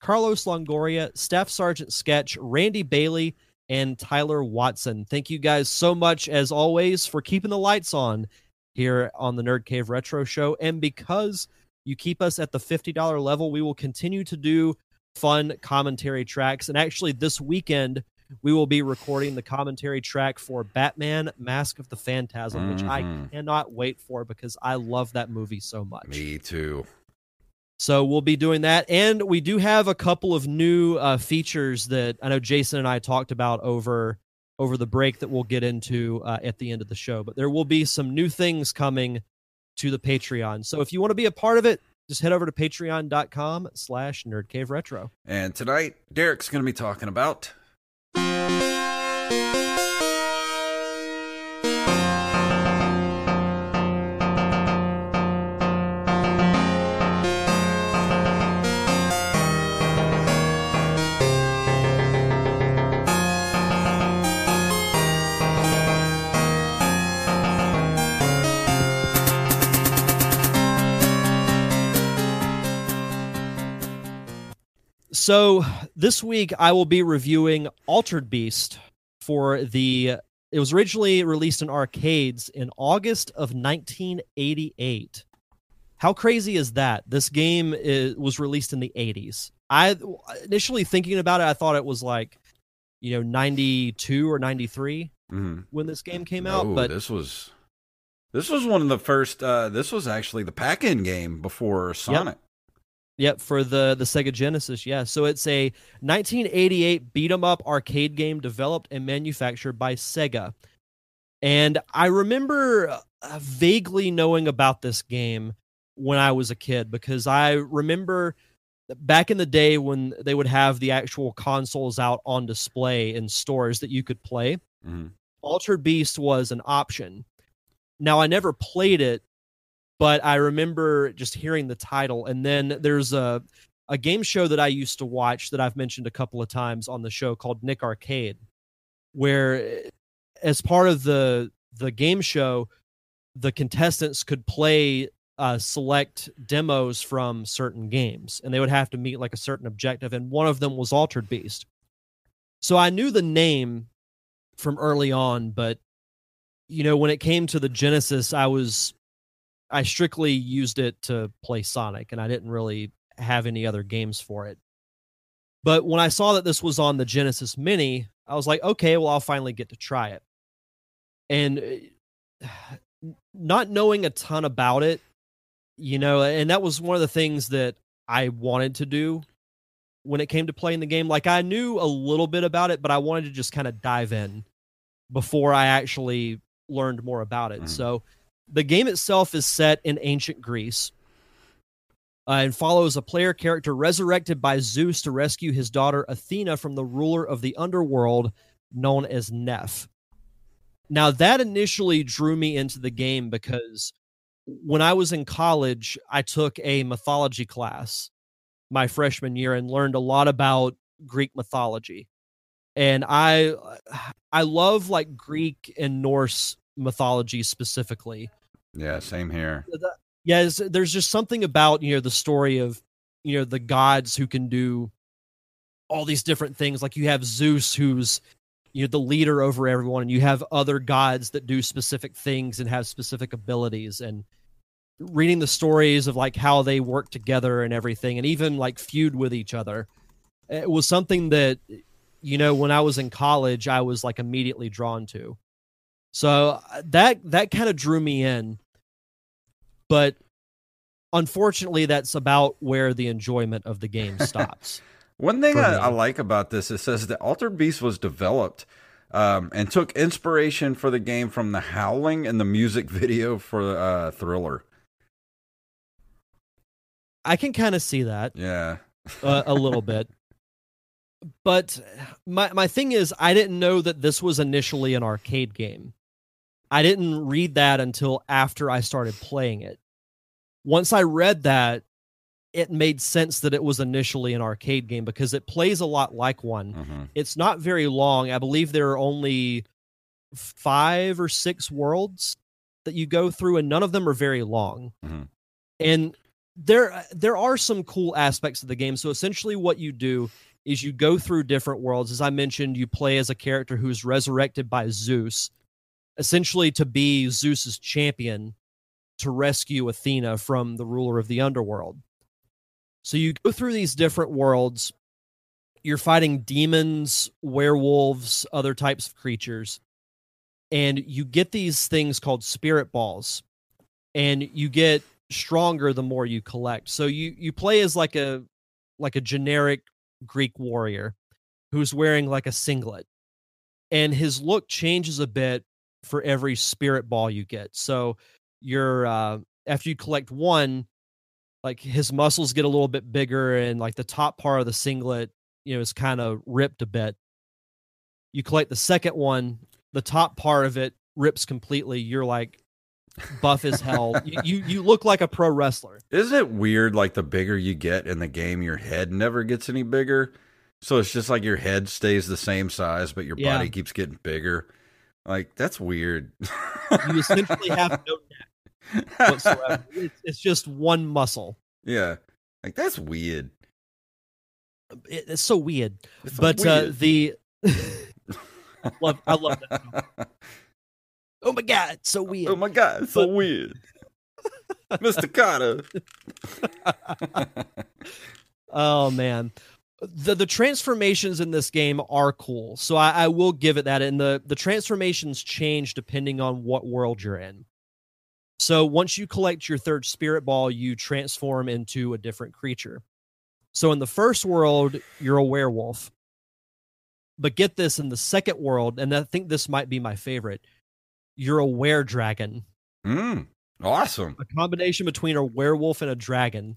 Carlos Longoria, Staff Sergeant Sketch, Randy Bailey, and Tyler Watson. Thank you guys so much, as always, for keeping the lights on here on the Nerd Cave Retro Show. And because you keep us at the $50 level, we will continue to do fun commentary tracks. And actually, this weekend, we will be recording the commentary track for Batman Mask of the Phantasm, which I Mhm. cannot wait for because I love that movie so much. Me too. So we'll be doing that. And we do have a couple of new uh, features that I know Jason and I talked about over over the break that we'll get into uh, at the end of the show. But there will be some new things coming to the Patreon. So if you want to be a part of it, just head over to patreon.com slash nerdcaveretro. And tonight, Derek's going to be talking about. So this week I will be reviewing Altered Beast for the it was originally released in arcades in August of 1988. How crazy is that? This game is, was released in the 80s. I initially thinking about it I thought it was like you know 92 or 93 Mhm. when this game came out, Oh, but this was this was one of the first. Uh, this was actually the pack-in game before Sonic. Yep, for the the Sega Genesis, yeah. So it's a 1988 beat 'em up arcade game developed and manufactured by Sega. And I remember uh, vaguely knowing about this game when I was a kid because I remember back in the day when they would have the actual consoles out on display in stores that you could play. Mhm. Altered Beast was an option. Now I never played it, but I remember just hearing the title. And then there's a a game show that I used to watch that I've mentioned a couple of times on the show called Nick Arcade, where as part of the the game show, the contestants could play uh, select demos from certain games, and they would have to meet like a certain objective. And one of them was Altered Beast. So I knew the name from early on, but you know when it came to the Genesis, I was I strictly used it to play Sonic, and I didn't really have any other games for it. But when I saw that this was on the Genesis Mini, I was like, okay, well, I'll finally get to try it. And uh, not knowing a ton about it, you know, and that was one of the things that I wanted to do when it came to playing the game. Like, I knew a little bit about it, but I wanted to just kind of dive in before I actually learned more about it. Mhm. So, the game itself is set in ancient Greece uh, and follows a player character resurrected by Zeus to rescue his daughter Athena from the ruler of the underworld known as Neff. Now, that initially drew me into the game because when I was in college, I took a mythology class my freshman year and learned a lot about Greek mythology. And I I love like Greek and Norse mythology specifically. Yeah, same here. yes there's just something about you know the story of you know the gods who can do all these different things. Like you have zeus who's you know the leader over everyone and you have other gods that do specific things and have specific abilities. And reading the stories of like how they work together and everything and even like feud with each other it was something that you know when i was in college i was like immediately drawn to so uh, that that kind of drew me in but unfortunately that's about where the enjoyment of the game stops One thing I. I like about this, it says that Altered Beast was developed um, and took inspiration for the game from The Howling and the music video for uh, Thriller. i can kind of see that Yeah. uh, a little bit. But my my thing is, I didn't know that this was initially an arcade game. I didn't read that until after I started playing it. Once I read that, it made sense that it was initially an arcade game because it plays a lot like one. hmm It's not very long. I believe there are only five or six worlds that you go through, and none of them are very long. Mhm. And there there are some cool aspects of the game. So essentially, what you do is you go through different worlds. As I mentioned, you play as a character who's resurrected by Zeus, essentially to be Zeus's champion to rescue Athena from the ruler of the underworld. So you go through these different worlds. You're fighting demons, werewolves, other types of creatures. And you get these things called spirit balls. And you get stronger the more you collect. So you you play as like a like a generic Greek warrior who's wearing like a singlet. And his look changes a bit for every spirit ball you get. So you're uh after you collect one, like his muscles get a little bit bigger and like the top part of the singlet, you know, is kind of ripped a bit. You collect the second one, the top part of it rips completely. You're like buff as hell. you, you you look like a pro wrestler. Isn't it weird? Like the bigger you get in the game, your head never gets any bigger. So it's just like your head stays the same size, but your Yeah. body keeps getting bigger. Like that's weird. You essentially have no neck whatsoever. It's, it's just one muscle. yeah, like that's weird. It, it's so weird. It's but uh, weird. the love I love that. Oh my god, it's so weird. oh my god, it's so But- weird, Mister Carter. Oh man. The the transformations in this game are cool. So I, I will give it that. And the, the transformations change depending on what world you're in. So once you collect your third spirit ball, you transform into a different creature. So in the first world, you're a werewolf. But get this in the second world, and I think this might be my favorite, you're a were dragon. Mm, awesome. A combination between a werewolf and a dragon.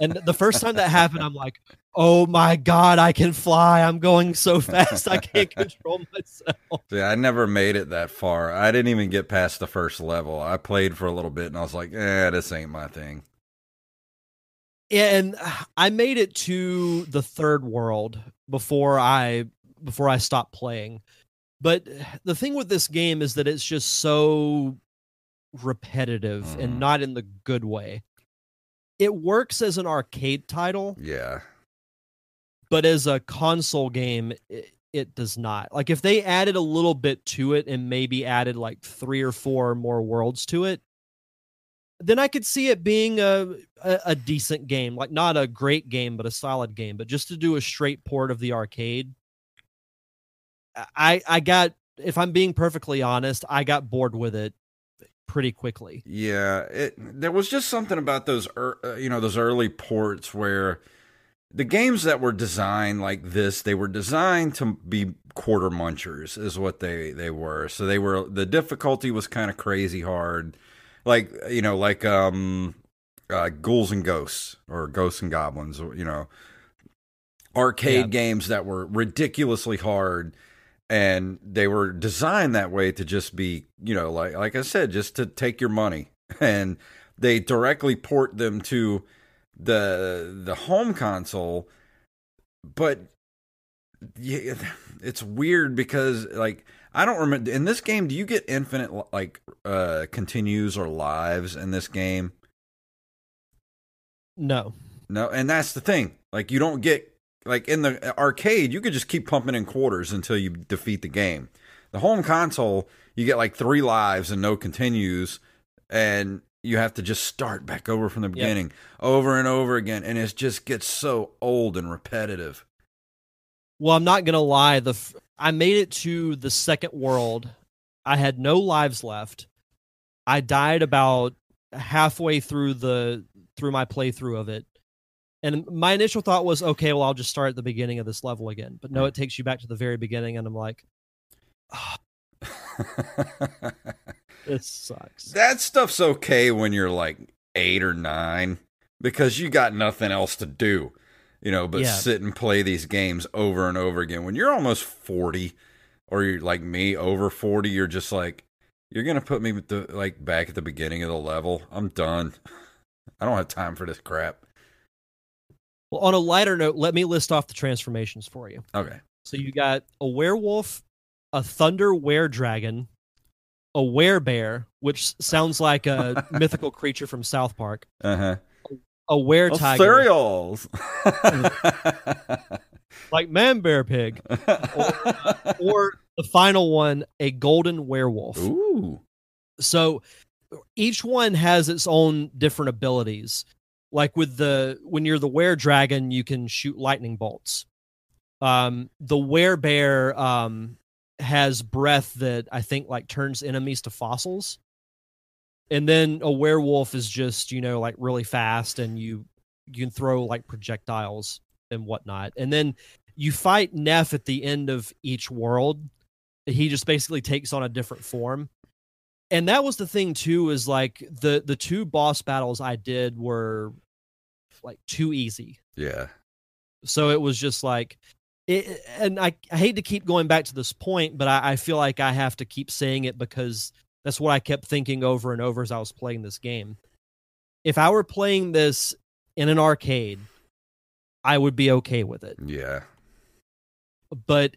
And the first time that happened, I'm like, oh my God, I can fly. I'm going so fast. I can't control myself. See, I never made it that far. I didn't even get past the first level. I played for a little bit and I was like, eh, this ain't my thing. And I made it to the third world before I before I stopped playing. But the thing with this game is that it's just so repetitive Mhm. and not in the good way. It works as an arcade title, Yeah. But as a console game it, it does not. Like if they added a little bit to it and maybe added like three or four more worlds to it then i could see it being a, a, a decent game. Like not a great game but a solid game. But just to do a straight port of the arcade i i got if i'm being perfectly honest i got bored with it pretty quickly. Yeah, it there was just something about those ear uh, you know those early ports where the games that were designed like this they were designed to be quarter munchers is what they they were. So they were the difficulty was kind of crazy hard. Like you know like um uh ghouls and ghosts or ghosts and goblins or you know arcade Yeah. games that were ridiculously hard and they were designed that way to just be you know like like i said just to take your money and they directly port them to the the home console but yeah, it's weird because like i don't remember in this game do you get infinite like uh continues or lives in this game? No. No and that's the thing. Like you don't get like in the arcade, you could just keep pumping in quarters until you defeat the game. The home console, you get like three lives and no continues, and you have to just start back over from the beginning over and over again, and it just gets so old and repetitive. Well, I'm not gonna lie. The f- I made it to the second world. I had no lives left. I died about halfway through the through my playthrough of it. And my initial thought was, okay, well, I'll just start at the beginning of this level again. But no, it takes you back to the very beginning, and I'm like, oh, this sucks. that stuff's okay when you're like eight or nine because you got nothing else to do, you know, but Yeah. sit and play these games over and over again. When you're almost 40 or you're like me over 40, you're just like, you're going to put me with the, like back at the beginning of the level. I'm done. I don't have time for this crap. Well, on a lighter note, let me list off the transformations for you. Okay. So you got a werewolf, a thunder were dragon, a were bear, which sounds like a mythical creature from South Park, Uh huh. a were Oh, tiger, cereals. like man bear pig, or the final one, a golden werewolf. Ooh. So each one has its own different abilities. Like with the when you're the were dragon, you can shoot lightning bolts. Um, the werebear um has breath that I think like turns enemies to fossils. And then a werewolf is just, you know, like really fast and you you can throw like projectiles and whatnot. And then you fight Neff at the end of each world. He just basically takes on a different form and that was the thing too is like the the two boss battles i did were like too easy Yeah. so it was just like it, and I, I hate to keep going back to this point but I, I feel like i have to keep saying it because that's what i kept thinking over and over as i was playing this game if i were playing this in an arcade i would be okay with it Yeah. but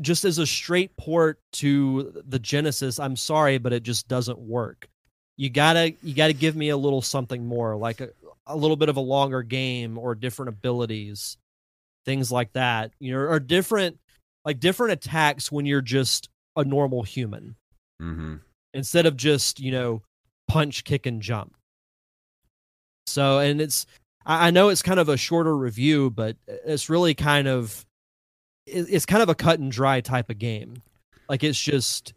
just as a straight port to the Genesis, I'm sorry, but it just doesn't work. You gotta you gotta give me a little something more, like a, a little bit of a longer game or different abilities, things like that. You know, or different like different attacks when you're just a normal human Mm-hmm. instead of just you know punch, kick, and jump. So, and it's I I know it's kind of a shorter review, but it's really kind of it's kind of a cut and dry type of game. Like it's just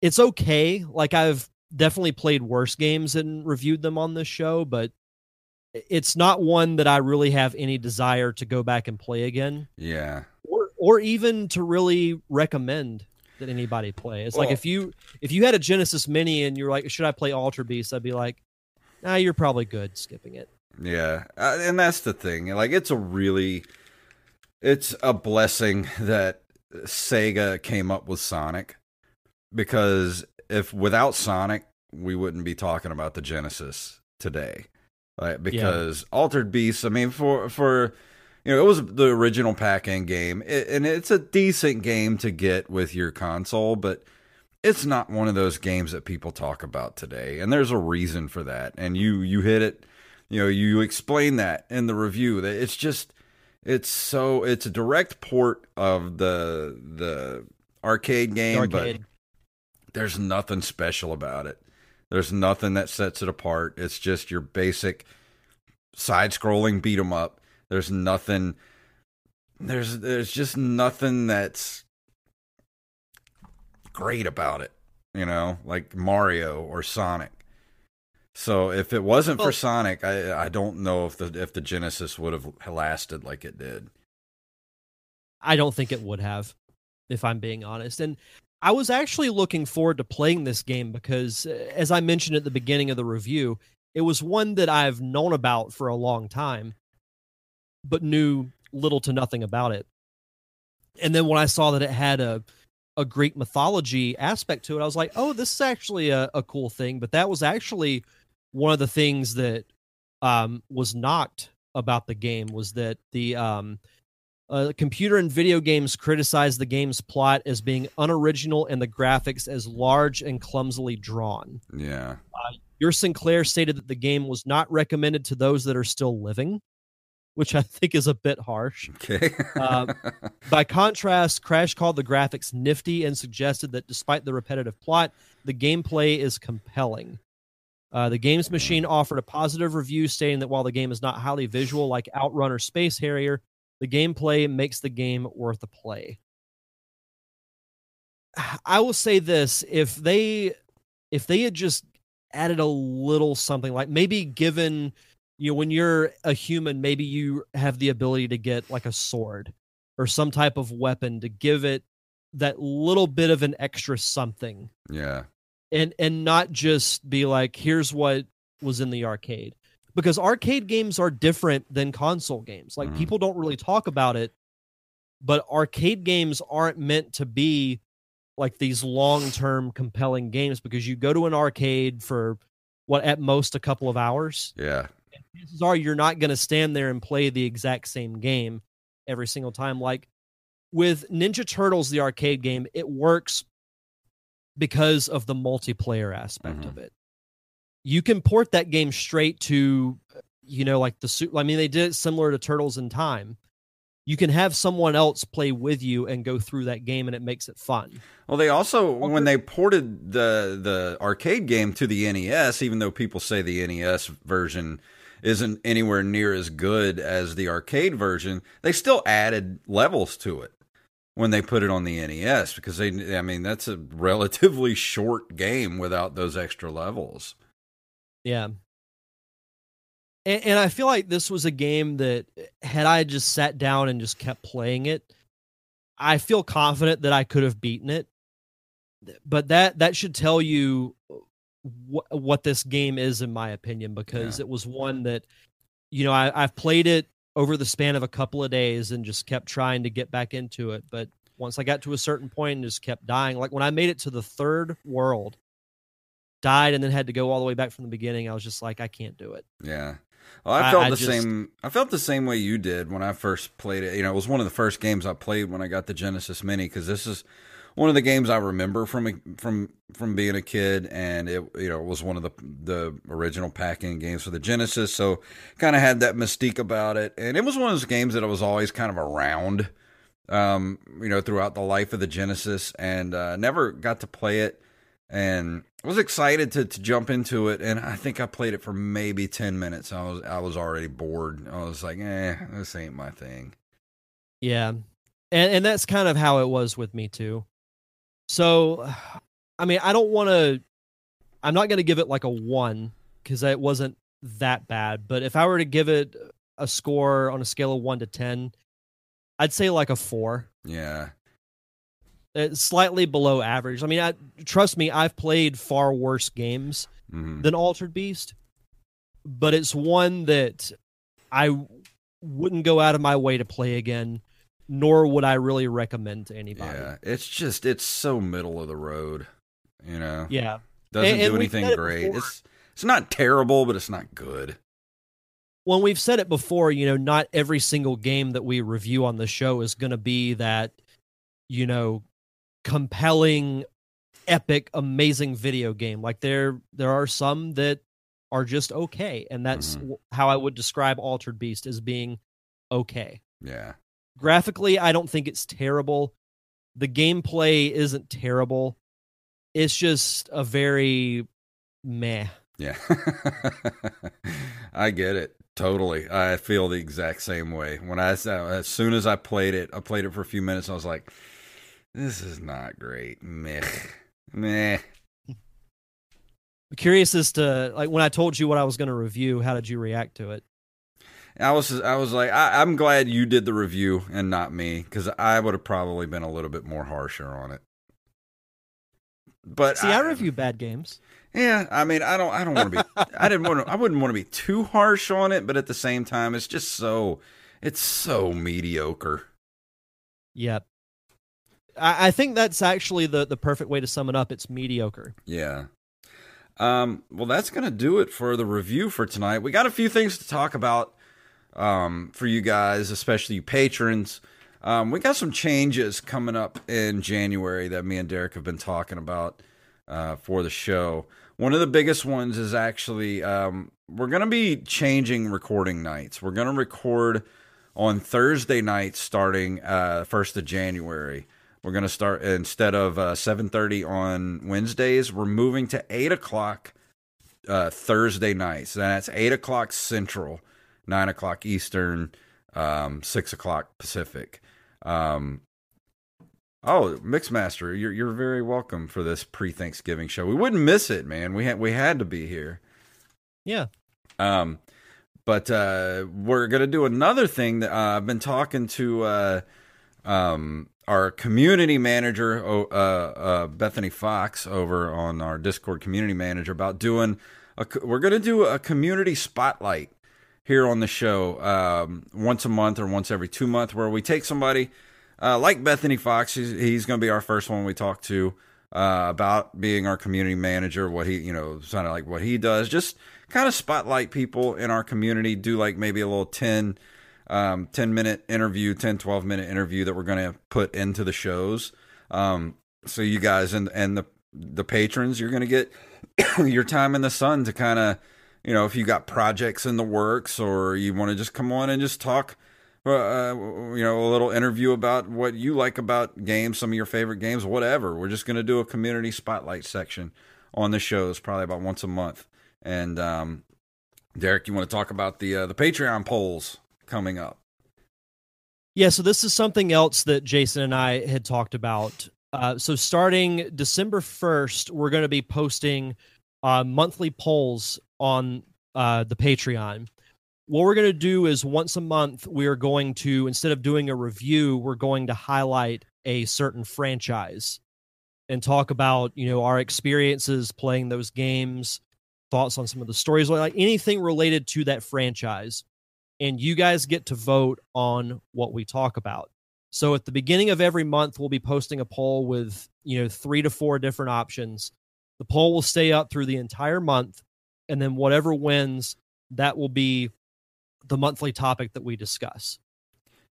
it's okay. Like I've definitely played worse games and reviewed them on this show, but it's not one that I really have any desire to go back and play again Yeah. or or even to really recommend that anybody play. It's like if you if you had a Genesis Mini and you're like, should I play Altered Beast? I'd be like, nah, you're probably good skipping it. Yeah, uh, and that's the thing. Like, it's a really, it's a blessing that Sega came up with Sonic, because if without Sonic, we wouldn't be talking about the Genesis today. Like, because Altered Beast, I mean, for for you know, it was the original pack-in game, it, and it's a decent game to get with your console, but it's not one of those games that people talk about today, and there's a reason for that. And you you hit it you know you explain that in the review that it's just it's so it's a direct port of the the arcade game Arcade. but there's nothing special about it there's nothing that sets it apart it's just your basic side scrolling beat 'em up there's nothing there's there's just nothing that's great about it you know like mario or sonic so if it wasn't for Sonic, I I don't know if the if the Genesis would have lasted like it did. I don't think it would have, if I'm being honest. And I was actually looking forward to playing this game because, uh, as I mentioned at the beginning of the review, it was one that I've known about for a long time, but knew little to nothing about it. And then when I saw that it had a a Greek mythology aspect to it, I was like, oh, this is actually a, a cool thing. But that was actually one of the things that um, was knocked about the game was that the um, uh, computer and video games criticized the game's plot as being unoriginal and the graphics as large and clumsily drawn. Yeah. Your Sinclair stated that the game was not recommended to those that are still living. which I think is a bit harsh. Okay. Uh, by contrast, Crash called the graphics nifty and suggested that despite the repetitive plot, the gameplay is compelling. Uh, the Games Machine offered a positive review stating that while the game is not highly visual like Outrun or Space Harrier, the gameplay makes the game worth a play. I will say this: if they if they had just added a little something like maybe given you know when you're a human maybe you have the ability to get like a sword or some type of weapon to give it that little bit of an extra something yeah. and and not just be like here's what was in the arcade because arcade games are different than console games like Mhm. people don't really talk about it but arcade games aren't meant to be like these long-term compelling games because you go to an arcade for what at most a couple of hours Yeah. chances are you're not going to stand there and play the exact same game every single time. Like with Ninja Turtles, the arcade game, it works because of the multiplayer aspect Mhm. of it. You can port that game straight to, uh, you know, like the suit. I mean, they did it similar to Turtles in Time. You can have someone else play with you and go through that game, and it makes it fun. Well, they also when they ported the the arcade game to the NES, even though people say the NES version isn't anywhere near as good as the arcade version, they still added levels to it when they put it on the NES because they I mean, that's a relatively short game without those extra levels. Yeah. And, and I feel like this was a game that eh, had I just sat down and just kept playing it, I feel confident that I could have beaten it. But that that should tell you uh, what what this game is, in my opinion, because Yeah. it was one that, you know, I, I've played it over the span of a couple of days and just kept trying to get back into it. But once I got to a certain point and just kept dying, like when I made it to the third world, died and then had to go all the way back from the beginning, I was just like, I can't do it. Yeah. Well, I I- felt I the just- same. I felt the same way you did when I first played it. You know, it was one of the first games I played when I got the Genesis Mini because this is one of the games I remember from from from being a kid, and it you know it was one of the the original packing games for the Genesis, so kind of had that mystique about it, and it was one of those games that I was always kind of around, um, you know, throughout the life of the Genesis, and uh, never got to play it and I was excited to, to jump into it, and I think I played it for maybe ten minutes. I was I was already bored. I was like, eh, this ain't my thing. Yeah. And and that's kind of how it was with me too. So I mean, I don't want to I'm not going to give it like a 1 cuz it wasn't that bad, but if I were to give it a score on a scale of 1 to 10, I'd say like a 4. Yeah, It's slightly below average. I mean, I, trust me, I've played far worse games hmm than Altered Beast, but it's one that I wouldn't go out of my way to play again, nor would I really recommend to anybody. yeah. It's just it's so middle of the road. You know, Yeah. doesn't And- do and we've anything said it great. It's it's not terrible, but it's not good. When we've said it before, you know, not every single game that we review on the show is going to be that, you know, compelling, epic, amazing video game. Like there, there are some that are just okay, and that's Mhm. how I would describe Altered Beast as being okay. Yeah, Graphically, I don't think it's terrible. The gameplay isn't terrible. It's just a very meh. yeah. I get it totally. I feel the exact same way. When I as soon as I played it, I played it for a few minutes. I was like, this is not great. Meh, meh. I'm curious as to like when I told you what I was going to review, how did you react to it? I was I was like I, I'm glad you did the review and not me because I would have probably been a little bit more harsher on it. But See, I, review bad games. Yeah, I mean I don't I don't want to be I didn't want to I wouldn't want to be too harsh on it, but at the same time it's just so it's so mediocre. Yep. I, I think that's actually the the perfect way to sum it up. It's mediocre. Yeah. Um, well, that's going to do it for the review for tonight. We got a few things to talk about um, for you guys, especially you patrons. Um, we got some changes coming up in January that me and Derek have been talking about uh, for the show. One of the biggest ones is actually um, we're gonna be changing recording nights. We're gonna record on Thursday nights starting uh, first of January. We're gonna start instead of uh, seven thirty on Wednesdays. We're moving to eight o'clock uh, Thursday nights. That's eight o'clock Central, nine o'clock Eastern, um, six o'clock Pacific. Um, oh, Mixmaster, you're you're very welcome for this pre-Thanksgiving show. We wouldn't miss it, man. We had we had to be here. Yeah. Um, but uh, we're gonna do another thing that uh, I've been talking to uh, um, our community manager, uh, uh, Bethany Fox, over on our Discord community manager about doing. A, we're gonna do a community spotlight here on the show um, once a month or once every two months, where we take somebody uh, like Bethany Fox. He's, he's going to be our first one we talk to uh, about being our community manager, what he, you know, kind of like what he does. Just kind of spotlight people in our community, do like maybe a little 10, um, 10 minute interview, 10, 12 minute interview that we're going to put into the shows. Um, so you guys and, and the, the patrons, you're going to get your time in the sun to kind of, you know, if you got projects in the works or you want to just come on and just talk, uh, you know, a little interview about what you like about games, some of your favorite games, whatever. We're just going to do a community spotlight section on the shows, probably about once a month. And um, Derek, you want to talk about the uh, the Patreon polls coming up? Yeah, so this is something else that Jason and I had talked about. Uh, so starting December first, we're going to be posting uh, monthly polls on uh, the Patreon. What we're going to do is once a month, we are going to instead of doing a review, we're going to highlight a certain franchise and talk about you know our experiences playing those games, thoughts on some of the stories, like anything related to that franchise. And you guys get to vote on what we talk about. So at the beginning of every month, we'll be posting a poll with you know three to four different options. The poll will stay up through the entire month, and then whatever wins, that will be the monthly topic that we discuss.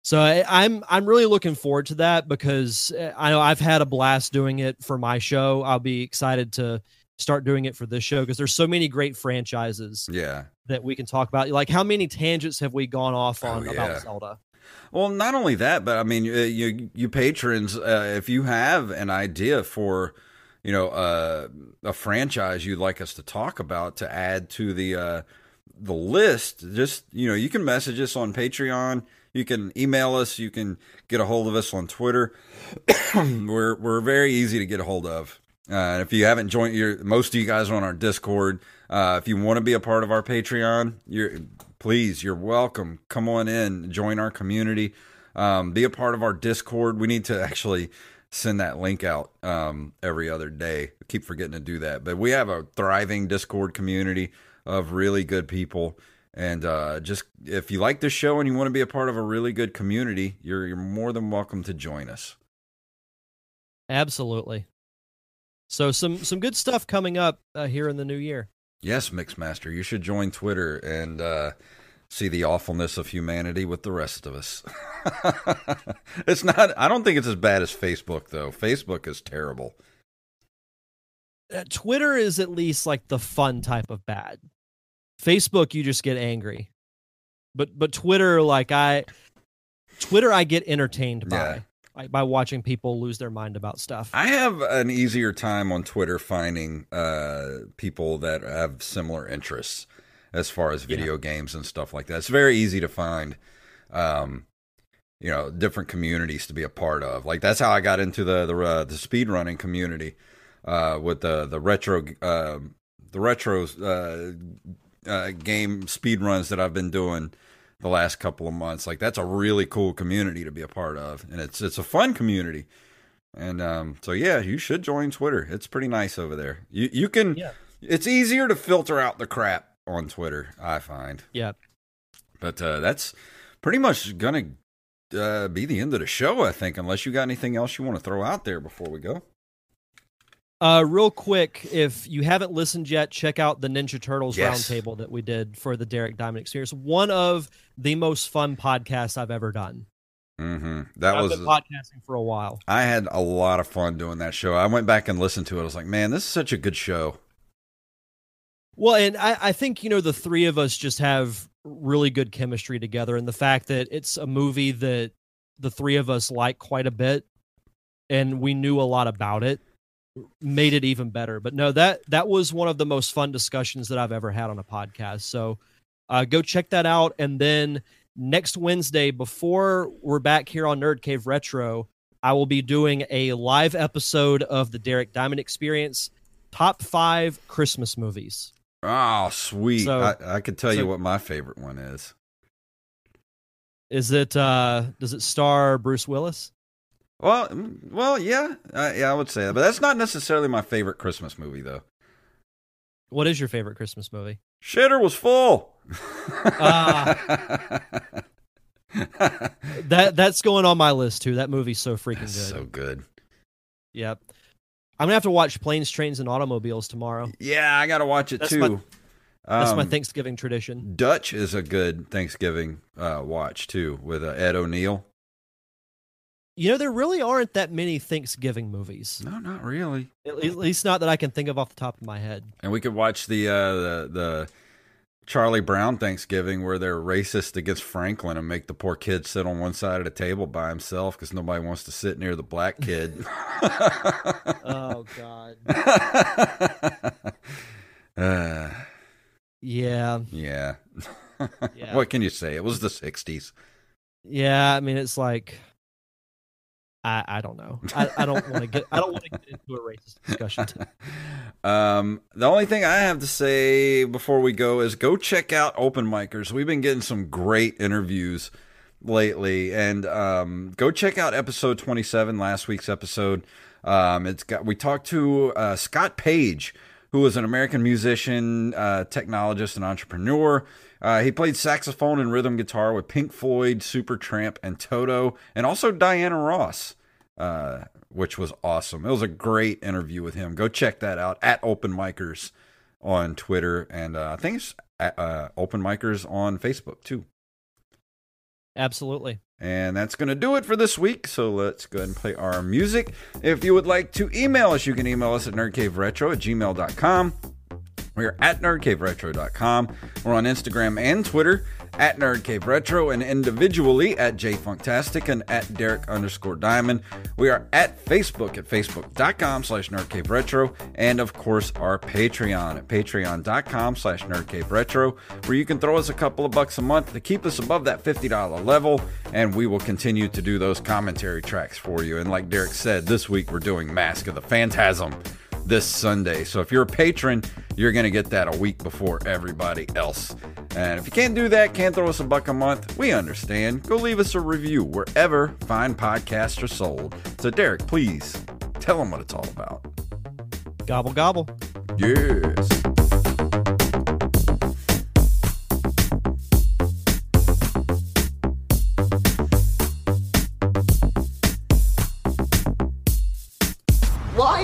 So I, I'm I'm really looking forward to that because eh, I know I've had a blast doing it for my show. I'll be excited to start doing it for this show because there's so many great franchises Yeah. That we can talk about. Like how many tangents have we gone off Oh, on yeah. about Zelda? Well, not only that, but I mean, you you, you patrons, uh, if you have an idea for, you know, uh, a franchise you'd like us to talk about to add to the uh, the list, just you know, you can message us on Patreon. You can email us. You can get a hold of us on Twitter. we're we're very easy to get a hold of. Uh, and if you haven't joined, your most of you guys are on our Discord. Uh, if you want to be a part of our Patreon, you're please, you're welcome. Come on in, join our community, um, be a part of our Discord. We need to actually send that link out um, every other day. I keep forgetting to do that, but we have a thriving Discord community of really good people. And uh, just if you like this show and you want to be a part of a really good community, you're you're more than welcome to join us. Absolutely. So some some good stuff coming up uh, here in the new year. Yes, Mixmaster, you should join Twitter and uh, see the awfulness of humanity with the rest of us. it's not. I don't think it's as bad as Facebook, though. Facebook is terrible. Uh, Twitter is at least like the fun type of bad. Facebook, you just get angry, but but Twitter, like I, Twitter, I get entertained by. Yeah. Like by watching people lose their mind about stuff. I have an easier time on Twitter finding uh, people that have similar interests as far as video games and stuff like that. It's very easy to find, um, you know, different communities to be a part of. Like that's how I got into the the, uh, the speed running community uh, with the the retro uh, the retro uh, uh, game speed runs that I've been doing the last couple of months. Like that's a really cool community to be a part of, and it's it's a fun community. And um, so yeah, you should join Twitter. It's pretty nice over there. You you can. Yeah. It's easier to filter out the crap on Twitter, I find. Yeah. But uh, that's pretty much gonna uh, be the end of the show, I think. Unless you got anything else you want to throw out there before we go. Uh, real quick, if you haven't listened yet, check out the Ninja Turtles Yes. roundtable that we did for the Derek Diamond Experience. One of the most fun podcasts I've ever done. hmm That I've was. been podcasting for a while. I had a lot of fun doing that show. I went back and listened to it. I was like, man, this is such a good show. Well, and I, I think, you know, the three of us just have really good chemistry together. And the fact that it's a movie that the three of us like quite a bit and we knew a lot about it made it even better. But no, that that was one of the most fun discussions that I've ever had on a podcast. So uh, go check that out. And then next Wednesday, before we're back here on Nerd Cave Retro, I will be doing a live episode of the Derek Diamond Experience top five Christmas movies. Oh, sweet! So- I, I could tell you what my favorite one is. Is it uh does it star Bruce Willis? Well, mm, well, yeah, uh, yeah, I would say that, but that's not necessarily my favorite Christmas movie, though. What is your favorite Christmas movie? Shitter was full. Ah. That that's going on my list too. That movie's so freaking good. so good. Yep. I'm gonna have to watch Planes, Trains, and Automobiles tomorrow. Yeah, I got to watch it That's too. my- That's my Um, Thanksgiving tradition. Dutch is a good Thanksgiving uh, watch too, with uh, Ed O'Neill. You know, there really aren't that many Thanksgiving movies. No, not really. At at least not that I can think of off the top of my head. And we could watch the uh, the the Charlie Brown Thanksgiving where they're racist against Franklin and make the poor kid sit on one side of the table by himself because nobody wants to sit near the black kid. Oh God. uh, Yeah. yeah. Yeah. what can you say? It was the '60s. Yeah. I mean, it's like. I, I don't know. I, I don't want to get I don't want to get into a racist discussion. Um, the only thing I have to say before we go is go check out Open Micers. We've been getting some great interviews lately, and um, go check out episode 27, last week's episode. Um, it's got we talked to uh, Scott Page, who is an American musician, uh, technologist, and entrepreneur. Uh, he played saxophone and rhythm guitar with Pink Floyd, Supertramp, and Toto, and also Diana Ross uh, which was awesome. It was a great interview with him. Go check that out at Open Micers on Twitter, and uh, I think it's at, uh, Open Micers on Facebook too. Absolutely. And that's going to do it for this week. So let's go ahead and play our music. If you would like to email us, you can email us at nerdcaveretro at gmail.com. We're at nerdcaveretro.com. We're on Instagram and Twitter at nerdcaveretro and individually at jfunktastic and at derek underscore diamond. We are at Facebook at facebook.com slash nerdcaveretro and of course our Patreon at patreon.com slash nerdcaveretro where you can throw us a couple of bucks a month to keep us above that $50 level and we will continue to do those commentary tracks for you. And like Derek said, this week we're doing Mask of the Phantasm this Sunday. So if you're a patron, you're going to get that a week before everybody else. And if you can't do that, can't throw us a buck a month, we understand. Go leave us a review wherever fine podcasts are sold. So, Derek, please tell them what it's all about. Gobble gobble. Yes.